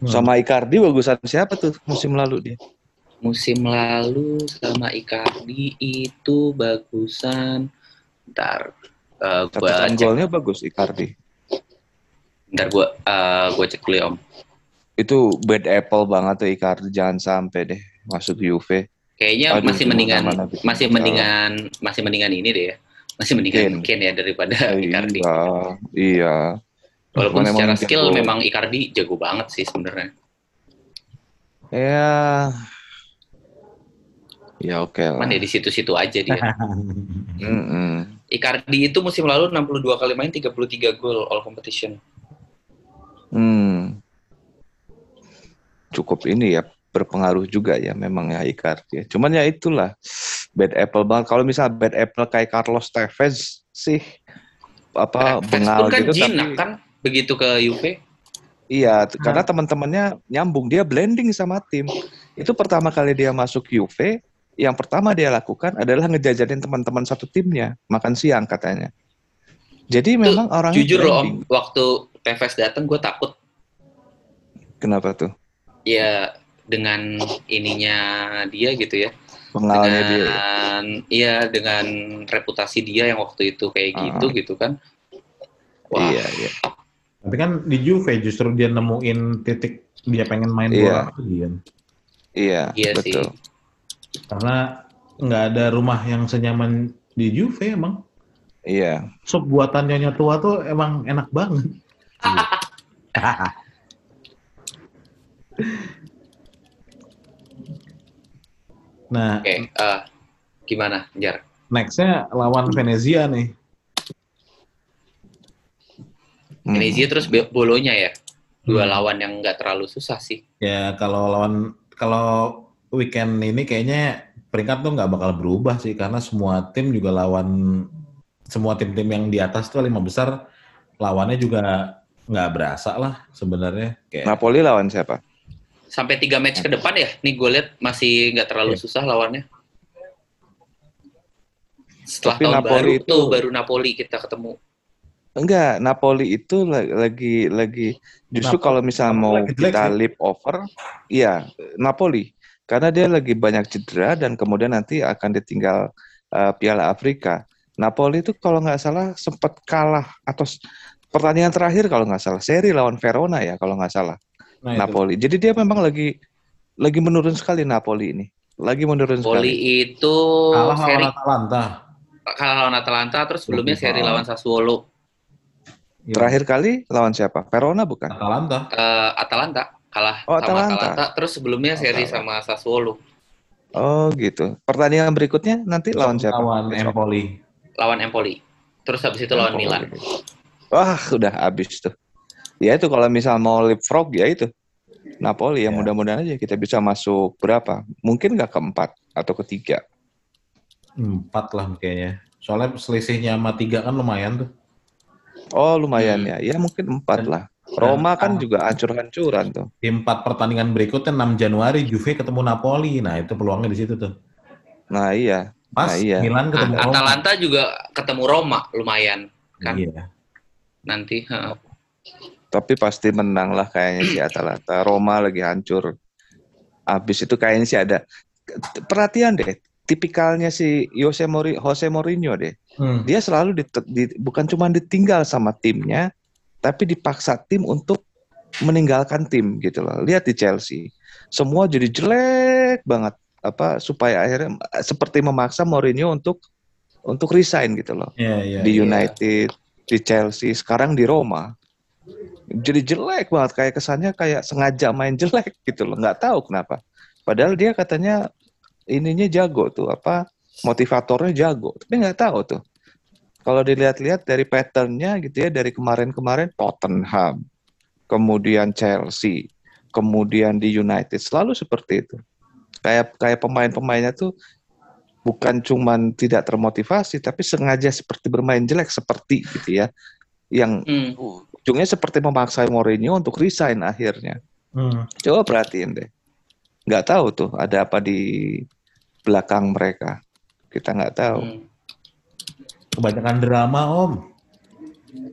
Hmm. Sama Icardi bagusan siapa tuh musim lalu dia? Musim lalu sama Icardi itu bagusan ntar eh, gua Catatan cek golnya bagus Icardi. ntar gua eh, gua cek dulu ya Om. Itu bad apple banget tuh Icardi jangan sampai deh masuk Juve. Kayaknya Aduh, masih mendingan mana bisa masih salah. mendingan masih mendingan ini deh ya. Masih mendingan Ken. Ken ya daripada Icardi. Iya, iya. Walaupun Cuman secara skill jago. memang Icardi jago banget sih sebenarnya. Ya, ya oke lah. Cuman ya di situ-situ aja dia. Mm-mm. Icardi itu musim lalu 62 kali main 33 gol all competition. Hmm. Cukup ini ya berpengaruh juga ya memang ya Icardi. ya. Cuman ya itulah bad apple banget. Kalau misal bad apple kayak Carlos Tevez sih apa Fans bengal pun kan gitu jinak tapi kan begitu ke Juve. iya t- karena teman-temannya nyambung dia blending sama tim. Itu pertama kali dia masuk Juve yang pertama dia lakukan adalah ngejajanin teman-teman satu timnya makan siang katanya. Jadi memang orang Jujur loh Om, waktu Tevez datang gue takut Kenapa tuh? ya dengan ininya dia gitu ya. Pengalamannya dia. ya? dengan iya dengan reputasi dia yang waktu itu kayak Ah. gitu gitu kan. Wah, Iya, iya. Tapi kan di Juve justru dia nemuin titik dia pengen main Iya. bola lagi kan. Iya, Iya betul. sih. Karena nggak ada rumah yang senyaman di Juve emang. Iya. Sup buatan nyonya tua tuh emang enak banget. nah, Oke, eh, gimana, Jar? nextnya lawan Venezia nih. Hmm. Venezia terus Bolonya ya. Dua Hmm. lawan yang nggak terlalu susah sih. Ya kalau lawan kalau weekend ini kayaknya peringkat tuh nggak bakal berubah sih karena semua tim juga lawan semua tim-tim yang di atas tuh lima besar lawannya juga nggak berasa lah sebenarnya kayak Napoli lawan siapa? Sampai tiga match ke depan ya. Nih gue lihat masih nggak terlalu Iya. susah lawannya. Setelah Tapi tahun Napoli baru itu- tuh baru Napoli kita ketemu. Enggak, Napoli itu la- lagi lagi justru Napoli- kalau misalnya mau lagi kita leap over, iya Napoli karena dia lagi banyak cedera dan kemudian nanti akan ditinggal uh, Piala Afrika. Napoli itu kalau nggak salah sempat kalah atau pertandingan terakhir kalau nggak salah seri lawan Verona ya kalau nggak salah nah, itu. Napoli. Jadi dia memang lagi lagi menurun sekali Napoli ini, lagi menurun Napoli sekali. itu kalah seri lawan Atalanta. kalah lawan Atalanta terus sebelumnya seri lawan Sassuolo. Iya, Terakhir kali lawan siapa? Verona bukan? Atalanta. Eh, Atalanta kalah Oh, sama Atalanta. Atalanta terus sebelumnya seri Atalanta. sama Sassuolo. Oh gitu. Pertandingan berikutnya nanti lawan siapa? Lawan. Empoli. Lawan Empoli. Terus habis itu lawan Empoli. Milan. Wah, udah habis tuh. Ya itu kalau misal mau leapfrog ya itu. Napoli yang Ya. mudah-mudahan aja kita bisa masuk berapa? Mungkin nggak keempat atau ketiga. Empat lah kayaknya. Soalnya selisihnya sama tiga kan lumayan tuh. Oh lumayan Hmm. ya. Ya mungkin empat lah. Roma kan ah. juga hancur-hancuran tuh. Di empat pertandingan berikutnya 6 Januari Juve ketemu Napoli. Nah itu peluangnya di situ tuh. Nah iya. Pas Nah, iya. Milan ketemu A- Roma. Atalanta juga ketemu Roma lumayan kan Iya. nanti. heeh. Tapi pasti menang lah kayaknya si Atalanta. Roma lagi hancur. Abis itu kayaknya sih ada. Perhatian deh. Tipikalnya si Jose, Mori, Jose Mourinho deh. Hmm. dia selalu dit- di- bukan cuma ditinggal sama timnya, tapi dipaksa tim untuk meninggalkan tim gitu loh. Lihat di Chelsea, semua jadi jelek banget apa supaya akhirnya eh, seperti memaksa Mourinho untuk untuk resign gitu loh. Iya, iya. di iya. United, di Chelsea, sekarang di Roma. Jadi jelek banget kayak kesannya kayak sengaja main jelek gitu loh, nggak tahu kenapa. Padahal dia katanya ininya jago tuh apa motivatornya jago, tapi nggak tahu tuh. Kalau dilihat-lihat dari patternnya gitu ya dari kemarin-kemarin Tottenham, kemudian Chelsea, kemudian di United selalu seperti itu. Kayak kayak pemain-pemainnya tuh bukan cuman tidak termotivasi tapi sengaja seperti bermain jelek seperti gitu ya. Yang Hmm. ujungnya seperti memaksa Mourinho untuk resign akhirnya. Hmm. Coba perhatiin deh. Nggak tahu tuh ada apa di belakang mereka. Kita nggak tahu. Hmm. Kebanyakan drama om.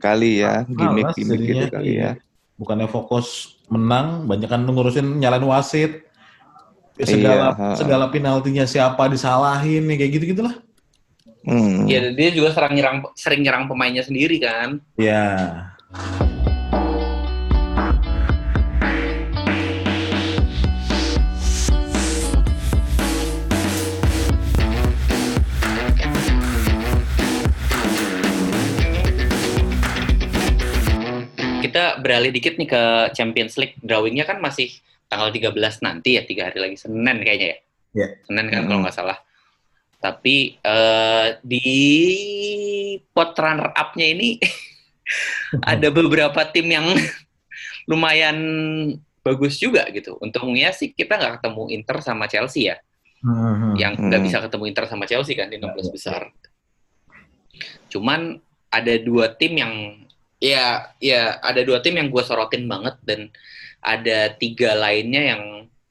Kali ya, gimmick-gimmick gitu kali iya. ya. Bukannya fokus menang, banyakan ngurusin nyalain wasit. Segala Iya, ha. segala penaltinya siapa disalahin nih kayak gitu gitulah. Hmm. Ya dia juga sering nyerang sering nyerang pemainnya sendiri kan. Ya. Kita beralih dikit nih ke Champions League. Drawingnya kan masih tanggal 13 nanti ya, tiga hari lagi Senin kayaknya ya. Iya. Senin kan Hmm. kalau nggak salah. Tapi eh, di pot runner up-nya ini ada beberapa tim yang lumayan bagus juga gitu. Untungnya sih kita nggak ketemu Inter sama Chelsea ya, Hmm. yang nggak Hmm. bisa ketemu Inter sama Chelsea kan di 16 besar. Cuman ada dua tim yang ya ya ada dua tim yang gue sorotin banget dan ada tiga lainnya yang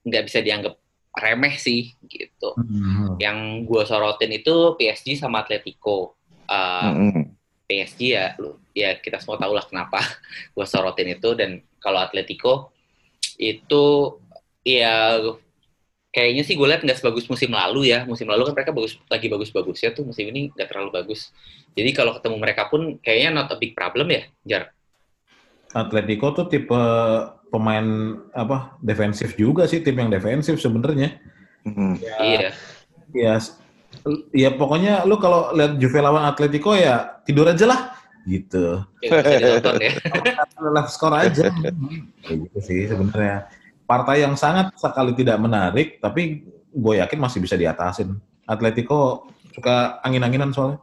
nggak bisa dianggap remeh sih gitu. Hmm. Yang gue sorotin itu PSG sama Atletico. Uh, Mm-mm. PSG ya, lu- ya kita semua tahu lah kenapa gue sorotin itu dan kalau Atletico itu ya kayaknya sih gue lihat nggak sebagus musim lalu ya musim lalu kan mereka bagus lagi bagus-bagus ya tuh musim ini nggak terlalu bagus jadi kalau ketemu mereka pun kayaknya not a big problem ya Jar Atletico tuh tipe pemain apa defensif juga sih tim yang defensif sebenarnya. Mm. iya Ya, ya pokoknya lu kalau lihat Juve lawan Atletico ya tidur aja lah gitu. ya, ditonton ya skor aja. Kayak gitu sih sebenarnya. Partai yang sangat sekali tidak menarik, tapi gue yakin masih bisa diatasin. Atletico suka angin-anginan soalnya.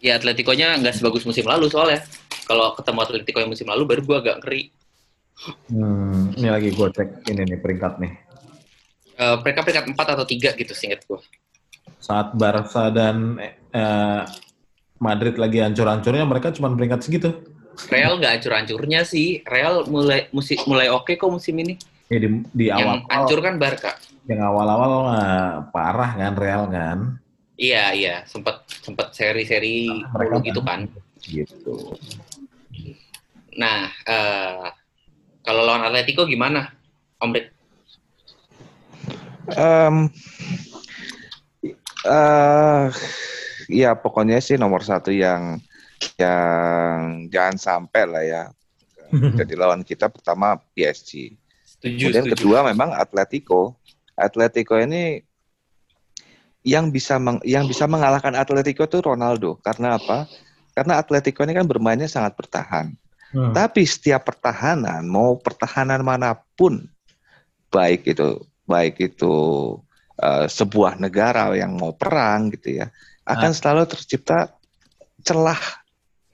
ya Atletico-nya nggak sebagus musim lalu soalnya kalau ketemu Atletico yang musim lalu baru gue agak ngeri Hmm, ini lagi gue cek ini nih peringkat nih. Eh, mereka peringkat 4 atau 3 gitu singkat gue Saat Barca dan eh, Madrid lagi hancur-hancurnya, mereka cuma peringkat segitu. Real nggak hancur-hancurnya sih Real mulai musim mulai oke kok musim ini Ya di, di yang awal hancur kan Barca yang awal-awal mah parah kan Real kan. Iya iya sempat sempat seri-seri Mereka mulu gitu kan. Gitu. Nah eh, kalau lawan Atletico gimana, Om Rik? Em, eh, ya pokoknya sih nomor satu yang yang jangan sampai lah ya jadi lawan kita pertama PSG. Setuju Kemudian setuju. kedua memang Atletico. Atletico ini yang bisa meng- yang bisa mengalahkan Atletico itu Ronaldo. Karena apa? Karena Atletico ini kan bermainnya sangat bertahan. Hmm. Tapi setiap pertahanan, mau pertahanan mana pun, baik itu baik itu eh, sebuah negara yang mau perang gitu ya, akan selalu tercipta celah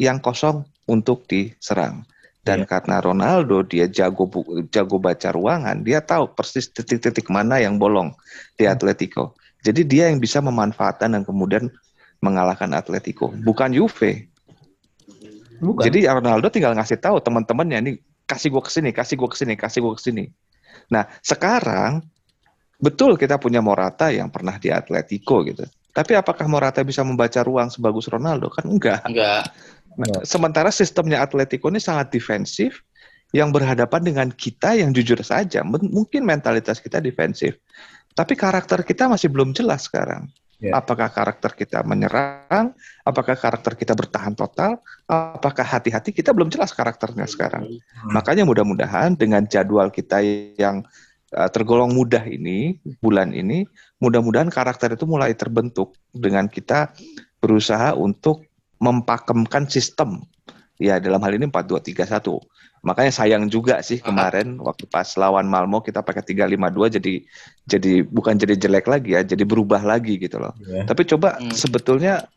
yang kosong untuk diserang. Dan Iya. karena Ronaldo dia jago jago baca ruangan, dia tahu persis titik-titik mana yang bolong di Hmm. Atletico. Jadi dia yang bisa memanfaatkan dan kemudian mengalahkan Atletico, bukan Juve. Bukan. Jadi Ronaldo tinggal ngasih tahu teman-temannya nih kasih gua ke sini, kasih gua ke sini, kasih gua ke sini. Nah sekarang betul kita punya Morata yang pernah di Atletico gitu. Tapi apakah Morata bisa membaca ruang sebagus Ronaldo? Kan enggak. Enggak. Enggak. Sementara sistemnya Atletico ini sangat defensif yang berhadapan dengan kita yang jujur saja. M- Mungkin mentalitas kita defensif. Tapi karakter kita masih belum jelas sekarang. Ya. Apakah karakter kita menyerang? Apakah karakter kita bertahan total? Apakah hati-hati? Kita belum jelas karakternya sekarang. Makanya mudah-mudahan dengan jadwal kita yang uh, tergolong mudah ini, bulan ini, mudah-mudahan karakter itu mulai terbentuk dengan kita berusaha untuk mempakemkan sistem. Ya, dalam hal ini 4-2-3-1. Makanya sayang juga sih kemarin waktu pas lawan Malmo kita pakai 3-5-2 jadi jadi bukan jadi jelek lagi ya, jadi berubah lagi gitu loh. Ya. Tapi coba Hmm. sebetulnya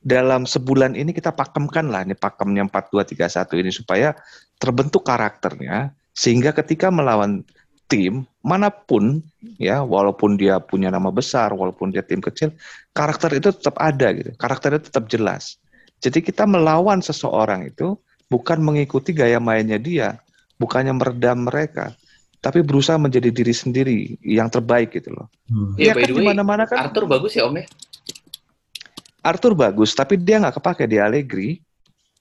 dalam sebulan ini kita pakemkan lah nih pakemnya 4-2-3-1 ini supaya terbentuk karakternya sehingga ketika melawan tim mana pun ya walaupun dia punya nama besar walaupun dia tim kecil karakter itu tetap ada gitu karakternya tetap jelas jadi kita melawan seseorang itu bukan mengikuti gaya mainnya dia bukannya meredam mereka tapi berusaha menjadi diri sendiri yang terbaik gitu loh Hmm. Iya, ya by kan di mana-mana kan Arthur bagus ya Om ya? Arthur bagus tapi dia nggak kepake di Allegri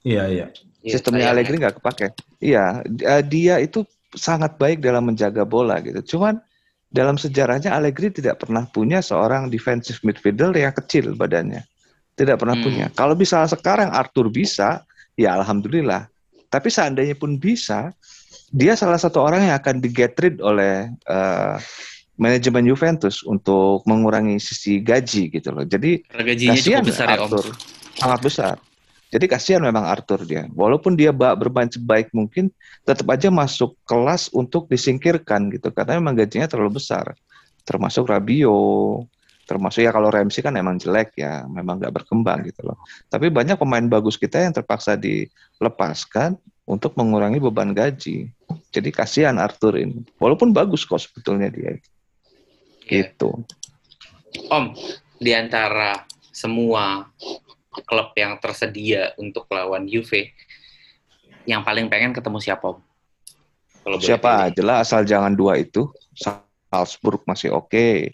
Iya, iya. Iya, sistemnya. Allegri nggak kepake. Iya, dia itu sangat baik dalam menjaga bola gitu. Cuman dalam sejarahnya Allegri tidak pernah punya seorang defensive midfielder yang kecil badannya. Tidak pernah Hmm. punya. Kalau misalnya sekarang Arthur bisa, ya alhamdulillah. Tapi seandainya pun bisa, dia salah satu orang yang akan di get rid oleh eh, manajemen Juventus untuk mengurangi sisi gaji gitu loh. Jadi Karena gajinya kasihan cukup besar ya Om. Arthur. Sangat besar. Jadi kasihan memang Arthur dia. Walaupun dia bermain sebaik mungkin, tetap aja masuk kelas untuk disingkirkan gitu. Karena memang gajinya terlalu besar. Termasuk Rabio, termasuk ya kalau Ramsey kan emang jelek ya, memang nggak berkembang gitu loh. Tapi banyak pemain bagus kita yang terpaksa dilepaskan untuk mengurangi beban gaji. Jadi kasihan Arthur ini. Walaupun bagus kok sebetulnya dia. Iya. Gitu. Om, di antara semua klub yang tersedia untuk lawan Juve, yang paling pengen ketemu siapa Om? Kalau Siapa aja lah asal jangan dua itu. Salzburg masih oke.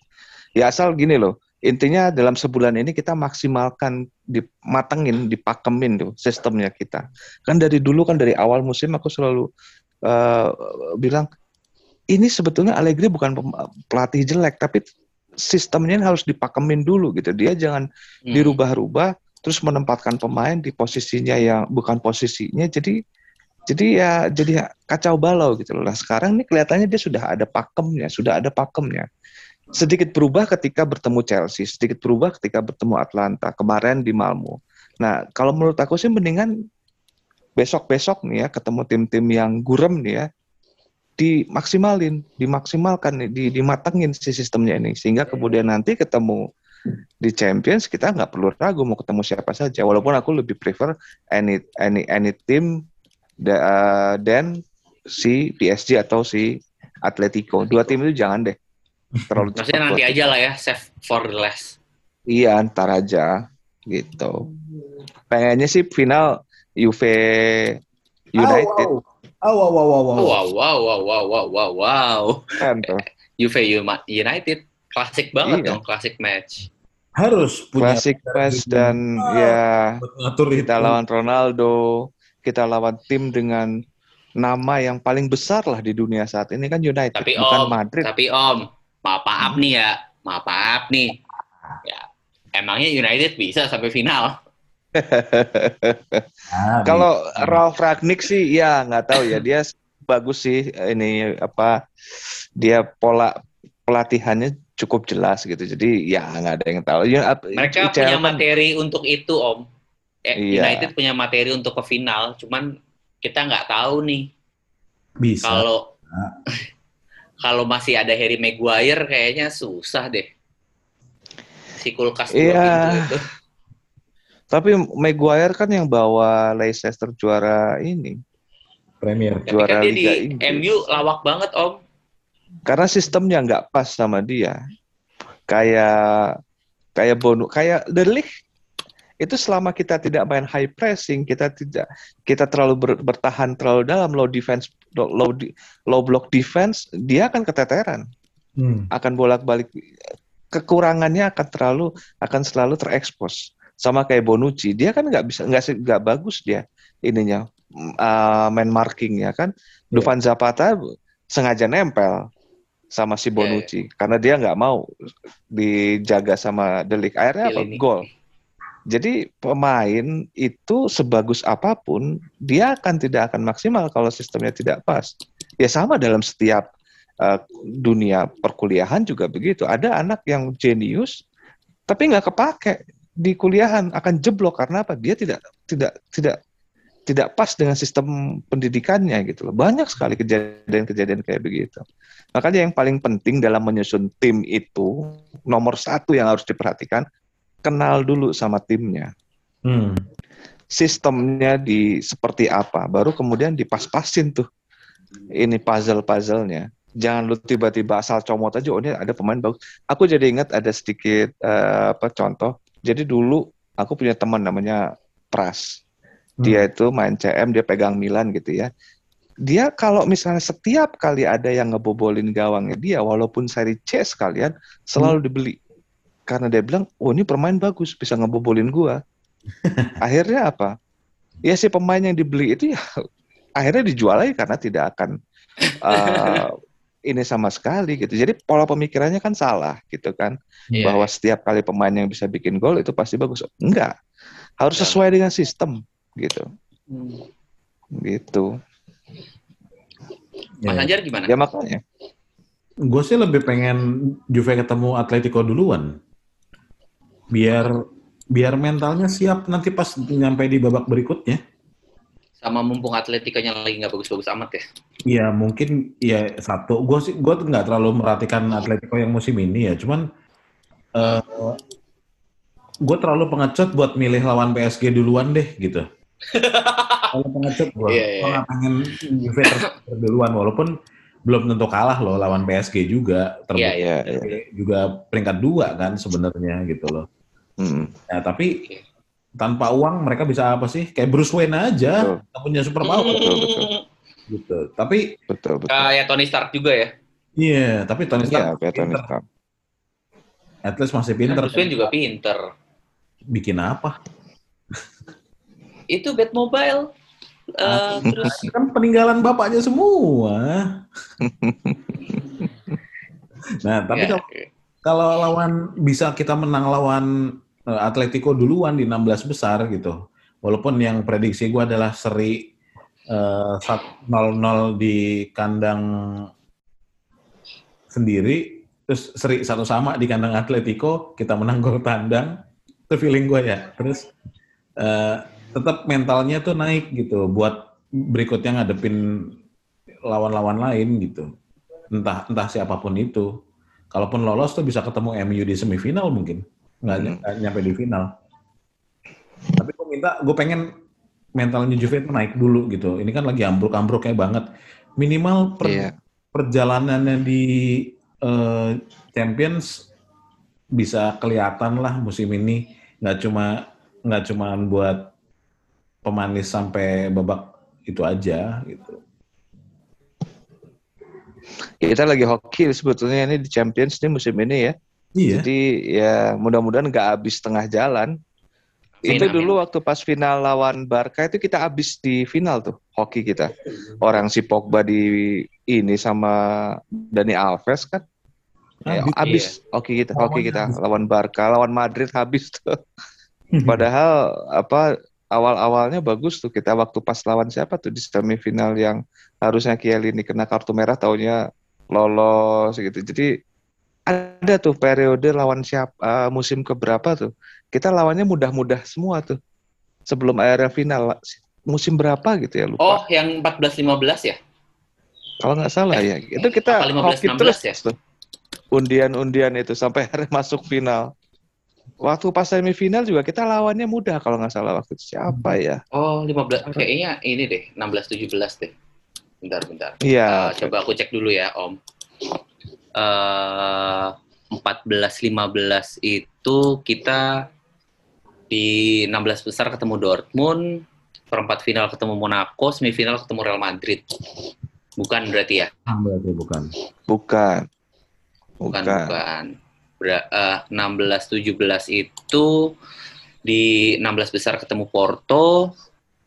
Ya asal gini loh, intinya dalam sebulan ini kita maksimalkan, dimatengin, dipakemin tuh sistemnya kita. Kan dari dulu kan dari awal musim aku selalu eh, bilang ini sebetulnya Allegri bukan pelatih jelek, tapi sistemnya harus dipakemin dulu gitu. Dia jangan Hmm. dirubah-rubah terus menempatkan pemain di posisinya yang bukan posisinya jadi jadi ya jadi kacau balau gitu loh. Nah, sekarang nih kelihatannya dia sudah ada pakemnya, sudah ada pakemnya. Sedikit berubah ketika bertemu Chelsea, sedikit berubah ketika bertemu Atlanta, kemarin di Malmo. Nah, kalau menurut aku sih mendingan besok-besok nih ya ketemu tim-tim yang gurem nih ya dimaksimalin, dimaksimalkan, nih, di, dimatengin si sistemnya ini sehingga kemudian nanti ketemu di Champions kita nggak perlu ragu mau ketemu siapa saja. Walaupun aku lebih prefer any any any team uh, dan si PSG atau si Atletico. Dua tim itu jangan deh. Terlalu Maksudnya nanti aja lah ya, save for the last. Iya, ntar aja gitu. Pengennya sih final Juve United aw, aw, aw, aw. Wow, wow, wow, wow, wow, wow, wow. kan tuh. Juve Uma- United, klasik banget Iya. dong, klasik match. Harus punya Klasik match dan ya buat ngatur itu. kita lawan Ronaldo, kita lawan tim dengan nama yang paling besar lah di dunia saat ini kan United, Tapi bukan Om, Madrid. tapi Om, maaf maaf nih ya, maaf maaf nih. Ya, emangnya United bisa sampai final? Ah, Kalau Ralf Ragnick sih ya nggak tahu ya dia bagus sih ini apa dia pola pelatihannya cukup jelas gitu. Jadi ya nggak ada yang tahu. Ya, Mereka ICL punya kan- materi untuk itu Om. Eh, Iya. United punya materi untuk ke final, cuman kita nggak tahu nih bisa. kalau kalau masih ada Harry Maguire kayaknya susah deh. Si kulkas dua pintu itu. Tapi Maguire kan yang bawa Leicester juara ini. Premier. Tapi Juara kan dia Liga di Inggris. MU lawak banget Om. Karena sistemnya nggak pas sama dia. Kayak kayak Bono, kayak The itu selama kita tidak main high pressing, kita tidak kita terlalu ber- bertahan terlalu dalam low defense low low, block defense, dia akan keteteran, Hmm. akan bolak-balik kekurangannya akan terlalu akan selalu terekspos. Sama kayak Bonucci, dia kan nggak bisa nggak nggak bagus dia ininya uh, main marking ya kan. Iya. Dufan Zapata sengaja nempel sama si Iya, Bonucci karena dia nggak mau dijaga sama Delik. Akhirnya apa? Gol. Jadi pemain itu sebagus apa pun dia akan tidak akan maksimal kalau sistemnya tidak pas. Ya sama dalam setiap uh, dunia perkuliahan juga begitu. Ada anak yang jenius tapi nggak kepake di kuliahan akan jeblok karena apa? Dia tidak tidak tidak tidak pas dengan sistem pendidikannya gitu loh. Banyak sekali kejadian-kejadian kayak begitu. Makanya yang paling penting dalam menyusun tim itu nomor satu yang harus diperhatikan kenal dulu sama timnya. Hmm. Sistemnya di seperti apa, baru kemudian dipas-pasin tuh ini puzzle-puzzlenya. Jangan lu tiba-tiba asal comot aja, oh ini ada pemain bagus. Aku jadi ingat ada sedikit eh, apa contoh. Jadi dulu aku punya teman namanya Pras. Dia itu main CM, dia pegang Milan gitu ya. Dia kalau misalnya setiap kali ada yang ngebobolin gawangnya dia, walaupun seri C sekalian, selalu dibeli. Karena dia bilang, oh ini pemain bagus, bisa ngebobolin gua. akhirnya apa? Ya si pemain yang dibeli itu ya akhirnya dijual lagi karena tidak akan eh, ini sama sekali gitu. Jadi pola pemikirannya kan salah gitu kan Iya, bahwa setiap kali pemain yang bisa bikin gol itu pasti bagus. Enggak. Harus Ya. sesuai dengan sistem gitu. Hmm. Gitu. Mas Anjar gimana? Ya makanya. Gue sih lebih pengen Juve ketemu Atletico duluan. Biar biar mentalnya siap nanti pas nyampe di babak berikutnya. Sama mumpung Atletikanya lagi nggak bagus-bagus amat ya. Ya mungkin ya satu. Gue sih gue nggak terlalu merhatikan Atletico yang musim ini ya. Cuman eh gue terlalu pengecut buat milih lawan PSG duluan deh gitu. Kalau pengecut gue, Iya, iya. gue nggak pengen Juve duluan walaupun belum tentu kalah loh lawan PSG juga. Iya, Terbukti Iya, iya. juga peringkat dua kan sebenarnya gitu loh. Mm. Ya tapi tanpa uang mereka bisa apa sih? Kayak Bruce Wayne aja, Betul. punya super power Betul, betul. gitu. Tapi Betul, betul. Kayak Tony Stark juga ya. Iya, tapi Tony Iya, Stark kayak Tony. Stark. At least masih pinter. Bruce Wayne juga pinter. Bikin apa? Itu Batmobile. Eh, terus Kan peninggalan bapaknya semua. nah, tapi ya, kalau kalau lawan bisa kita menang lawan Atletico duluan di 16 besar gitu. Walaupun yang prediksi gue adalah seri eh, 0-0 di kandang sendiri, terus seri satu sama di kandang Atletico, kita menang gol tandang. Itu feeling gue ya. Terus eh, tetap mentalnya tuh naik gitu buat berikutnya ngadepin lawan-lawan lain gitu. Entah entah siapa pun itu. Kalaupun lolos tuh bisa ketemu MU di semifinal mungkin. Nggak, Hmm. nyampe di final. Tapi gue minta, gue pengen mentalnya Juve itu naik dulu gitu. Ini kan lagi ambruk-ambruknya banget. Minimal per- Iya. perjalanannya di eh, Champions bisa kelihatan lah musim ini. Nggak cuma nggak cuma buat pemanis sampai babak itu aja gitu. Kita lagi hoki sebetulnya ini di Champions nih musim ini ya. Iya. Jadi ya mudah-mudahan nggak habis tengah jalan. Itu Amin, dulu waktu pas final lawan Barca itu kita habis di final tuh hoki kita. Orang si Pogba di ini sama Dani Alves kan. Ya, Habis. habis hoki kita, hoki Lawannya kita habis. lawan Barca, lawan Madrid habis tuh. Padahal apa awal-awalnya bagus tuh kita waktu pas lawan siapa tuh di semifinal yang harusnya Chiellini kena kartu merah taunya lolos gitu. Jadi ada tuh periode lawan siapa musim keberapa tuh kita lawannya mudah-mudah semua tuh sebelum akhirnya final musim berapa gitu ya lupa Oh, yang 14-15 ya? kalau nggak salah ya itu kita Apa 15, hoki 16 terus ya? tuh undian-undian itu sampai akhirnya masuk final waktu pas semifinal juga kita lawannya mudah kalau nggak salah waktu itu siapa ya Oh, 15. Kayaknya ini deh, 16-17 deh. Bentar, bentar. iya Eh, coba aku cek dulu ya, Om. Eh 14-15 itu kita di 16 besar ketemu Dortmund, perempat final ketemu Monaco, semifinal ketemu Real Madrid. Bukan berarti ya? Berarti bukan. bukan Bukan, bukan bukan. Ber- eh, 16-17 itu di 16 besar ketemu Porto,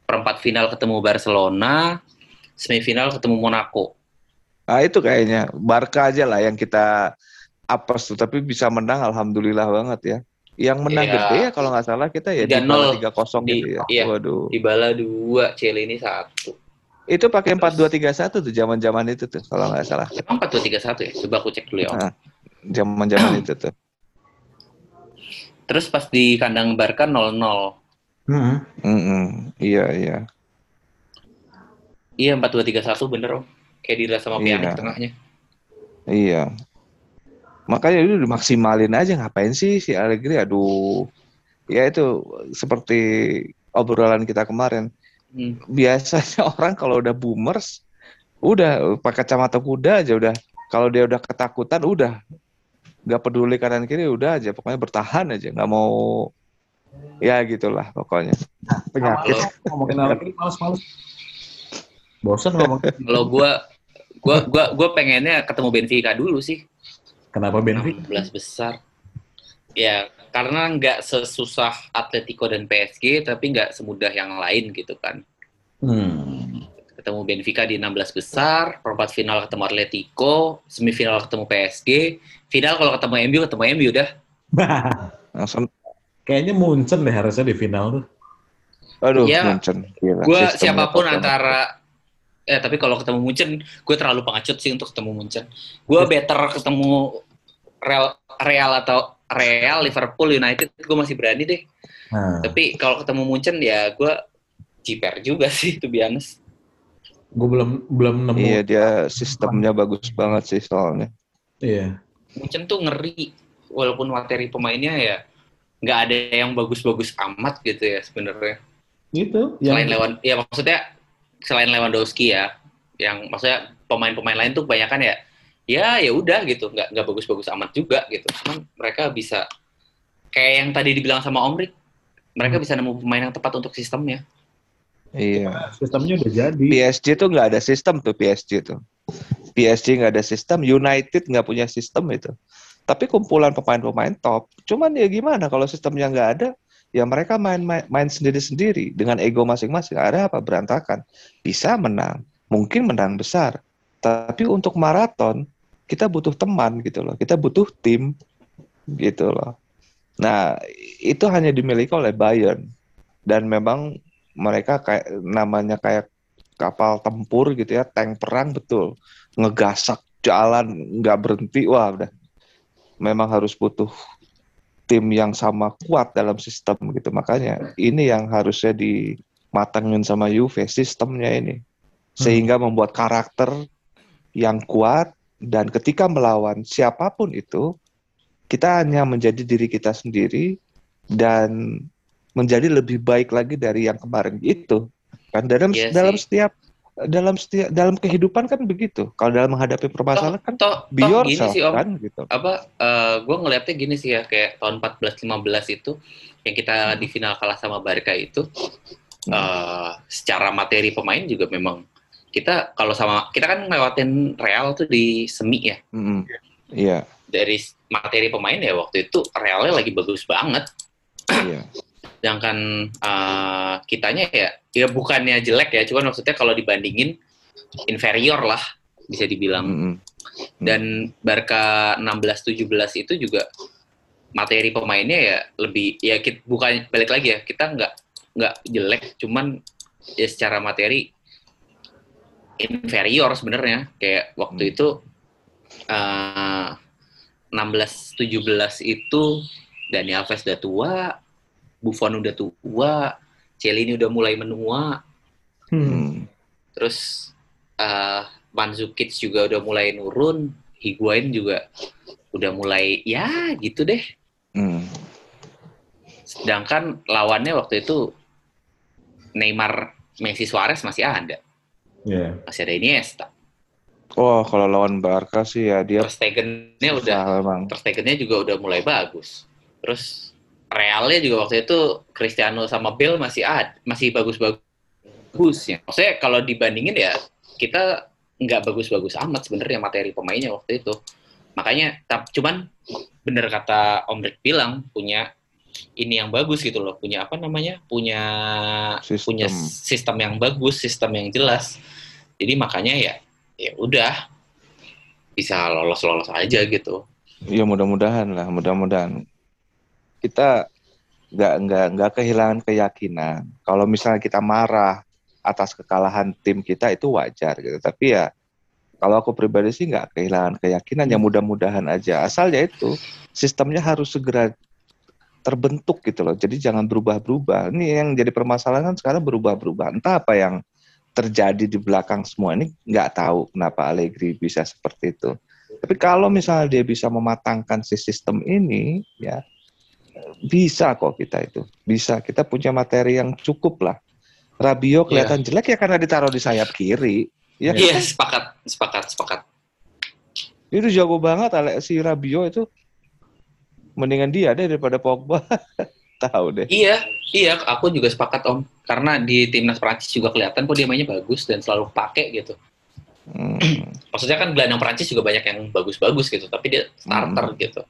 perempat final ketemu Barcelona, semifinal ketemu Monaco. Nah itu kayaknya Barca aja lah yang kita apes tuh tapi bisa menang alhamdulillah banget ya yang menang Iya. gede ya kalau nggak salah kita ya di 3-0. bawah 3-0 Di- gitu ya iya. waduh Dybala 2, Ciel ini 1. itu pakai 4-2-3-1 tuh zaman-zaman itu tuh kalau nggak salah Emang 4-2-3-1 ya? Coba aku cek dulu ya. Om. Ah. zaman-zaman itu tuh Terus pas di kandang Barca 0-0. Hmm. Mm-mm. iya iya Iya 4-2-3-1 bener om. Kayak sama Iya. Pjanic tengahnya. Iya. Makanya itu dimaksimalin aja ngapain sih si Allegri? Aduh. Ya itu seperti obrolan kita kemarin. Hmm. Biasanya orang kalau udah boomers udah pakai kacamata kuda aja udah. Kalau dia udah ketakutan udah nggak peduli kanan kiri udah aja pokoknya bertahan aja nggak mau ya gitulah pokoknya penyakit Kalau Ngomongin Allegri males-males. Bosan ngomong. kalau gua gua gua gua pengennya ketemu Benfica dulu sih. Kenapa Benfica? 16 besar. Ya, karena nggak sesusah Atletico dan PSG, tapi nggak semudah yang lain gitu kan. Hmm. Ketemu Benfica di 16 besar, perempat final ketemu Atletico, semifinal ketemu PSG, final kalau ketemu MU ketemu MU dah. langsung Kayaknya Munchen deh harusnya di final tuh. aduh Ya, Munchen gila, Gue sistemnya siapa pun antara ya tapi kalau ketemu Munchen, gue terlalu pengecut sih untuk ketemu Munchen. Gue better ketemu Real, Real atau Real, Liverpool, United, gue masih berani deh. Nah, Tapi kalau ketemu Munchen ya gue jiper juga sih, to be honest. gue belum belum nemu. Iya dia sistemnya bagus banget sih soalnya. Iya. Munchen tuh ngeri, walaupun materi pemainnya ya nggak ada yang bagus-bagus amat gitu ya sebenarnya. Itu Selain yang Lewan, ya maksudnya selain Lewandowski ya, yang maksudnya pemain-pemain lain tuh kebanyakan ya, ya ya udah gitu, nggak nggak bagus-bagus amat juga gitu. Cuman mereka bisa kayak yang tadi dibilang sama Omrik, mereka bisa nemu pemain yang tepat untuk sistemnya. Iya. sistemnya udah jadi. PSG tuh nggak ada sistem tuh PSG tuh. PSG nggak ada sistem, United nggak punya sistem itu. Tapi kumpulan pemain-pemain top. Cuman ya gimana kalau sistemnya nggak ada, ya mereka main main, main sendiri-sendiri dengan ego masing-masing. Ada apa berantakan? Bisa menang, mungkin menang besar. Tapi untuk maraton kita butuh teman gitu loh. Kita butuh tim gitu loh. Nah, itu hanya dimiliki oleh Bayern dan memang mereka kayak namanya kayak kapal tempur gitu ya, tank perang betul. Ngegasak jalan nggak berhenti, wah udah. Memang harus butuh tim yang sama kuat dalam sistem gitu. Makanya ini yang harusnya dimatengin sama Juve sistemnya ini. Sehingga membuat karakter yang kuat dan ketika melawan siapa pun itu kita hanya menjadi diri kita sendiri dan menjadi lebih baik lagi dari yang kemarin itu kan dalam Iya dalam sih. setiap dalam setiap dalam kehidupan kan begitu. Kalau dalam menghadapi permasalahan kan toh, be toh gini yourself sih om. kan gitu. Apa gue ngelihatnya gini sih ya kayak tahun 14-15 itu yang kita di final kalah sama Barca itu eh, secara materi pemain juga memang kita kalau sama kita kan ngelewatin Real tuh di semi ya. Mm-mm. iya. Dari s- materi pemain ya waktu itu Realnya lagi bagus banget. Iya sedangkan eh, kitanya ya ya bukannya jelek ya cuman maksudnya kalau dibandingin inferior lah bisa dibilang Mm-mm. dan Barca 16-17 itu juga materi pemainnya ya lebih ya kita, bukan balik lagi ya kita nggak nggak jelek cuman ya secara materi inferior sebenarnya kayak waktu Hmm. itu eh 16-17 itu Dani Alves udah tua Buffon udah tua Celini udah mulai menua Hmm. Mm. Terus eh Mandzukic juga udah mulai nurun, Higuain juga udah mulai ya gitu deh. Mm. Sedangkan lawannya waktu itu Neymar, Messi, Suarez masih ada, Iya. masih ada Iniesta. oh kalau lawan Barca sih ya dia Ter Stegen-nya udah susah memang Ter Stegen-nya juga udah mulai bagus. Terus Realnya juga waktu itu Cristiano sama Bale masih ada, masih bagus-bagus ya. Maksudnya kalau dibandingin ya kita nggak bagus-bagus amat sebenarnya materi pemainnya waktu itu. Makanya tap, cuman bener kata Om Rick bilang punya ini yang bagus gitu loh, punya apa namanya? Punya Sistem. punya sistem yang bagus, sistem yang jelas. Jadi makanya ya ya udah bisa lolos-lolos aja gitu. ya mudah-mudahan lah mudah-mudahan kita nggak nggak nggak kehilangan keyakinan. Kalau misalnya kita marah atas kekalahan tim kita itu wajar gitu. Tapi ya kalau aku pribadi sih nggak kehilangan keyakinan ya mudah-mudahan aja. Asal ya itu sistemnya harus segera terbentuk gitu loh. Jadi jangan berubah-berubah. Ini yang jadi permasalahan kan sekarang berubah-berubah. Entah apa yang terjadi di belakang semua ini nggak tahu kenapa Allegri bisa seperti itu. Tapi kalau misalnya dia bisa mematangkan si sistem ini, ya bisa kok kita itu. Bisa. Kita punya materi yang cukup lah. Rabio kelihatan jelek ya karena ditaruh di sayap kiri. Ya, Iya, sepakat, sepakat, sepakat. itu jago banget Ale si Rabio itu. Mendingan dia deh daripada Pogba. Tahu deh. Iya, iya, aku juga sepakat Om. Karena di timnas Prancis juga kelihatan kok dia mainnya bagus dan selalu pakai gitu. Hmm. Maksudnya kan gelandang Prancis juga banyak yang bagus-bagus gitu, tapi dia starter gitu.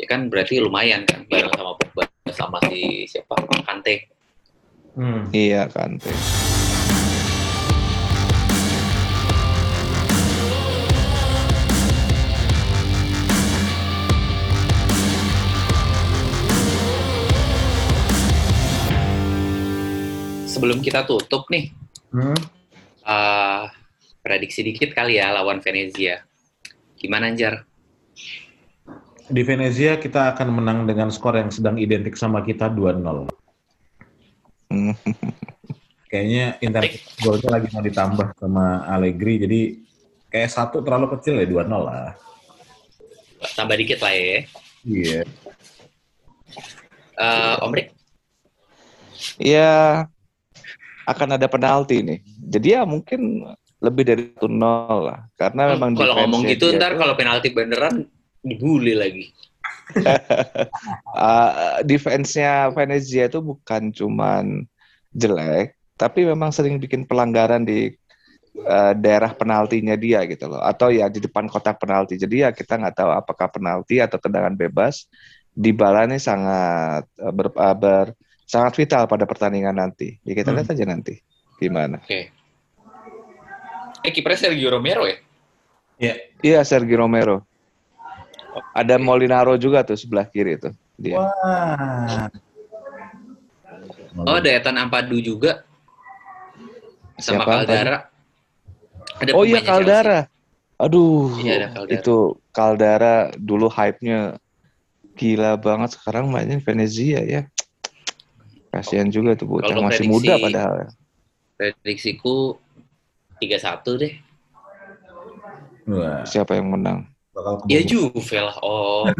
Ya kan berarti lumayan kan bareng sama Pogba sama si siapa Kante. Hmm. Iya kan. Teh. Sebelum kita tutup nih, Hmm. eh prediksi dikit kali ya lawan Venezia. Gimana Jar? Di Venezia kita akan menang dengan skor yang sedang identik sama kita 2-0. Hmm. Kayaknya intensitas golnya lagi mau ditambah sama Allegri, jadi kayak satu terlalu kecil ya 2-0 lah. Tambah dikit lah ya. Iya. Eh, Om Rick? Ya akan ada penalti nih. Jadi ya mungkin lebih dari 1-0 lah. Karena memang kalau ngomong gitu ntar kalau penalti beneran dibully lagi. uh, defense-nya Venezia itu bukan cuman jelek, tapi memang sering bikin pelanggaran di eh, daerah penaltinya dia gitu loh, atau ya di depan kotak penalti. Jadi ya kita nggak tahu apakah penalti atau tendangan bebas. Dybala ini sangat eh, ber, eh, ber- sangat vital pada pertandingan nanti. Ya kita Hmm. lihat aja nanti gimana. Oke. Eh kipernya Sergio Romero ya? Iya Sergio Romero. Ada Molinaro juga tuh sebelah kiri tuh dia. Wah. Oh, ada Ethan Ampadu juga. Sama Siapa Caldara. Ada Oh iya pemainnya Caldara. Aduh, Iya, ada Caldara. itu Caldara dulu hype-nya gila banget. Sekarang mainnya Venezia ya. Kasihan juga tuh bocah masih prediksi- muda padahal. Chelsea. Prediksiku 3-1 deh. Wah, Siapa yang menang? Bakal Ya kebobol. Juve lah. Oh,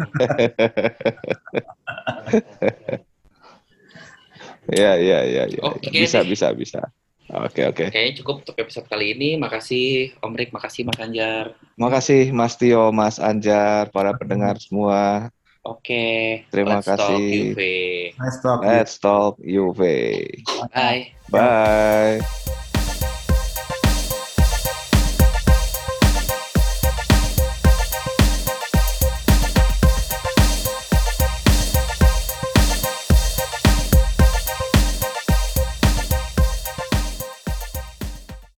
Ya ya ya ya. Oke bisa deh. bisa bisa. Oke oke. kayaknya cukup untuk episode kali ini. Makasih Om Rik, makasih Mas Anjar. Makasih Mas Tio, Mas Anjar, para pendengar semua. Oke. Terima let's talk kasih. Juve. Nice talk. Let's talk UV. Bye. Bye.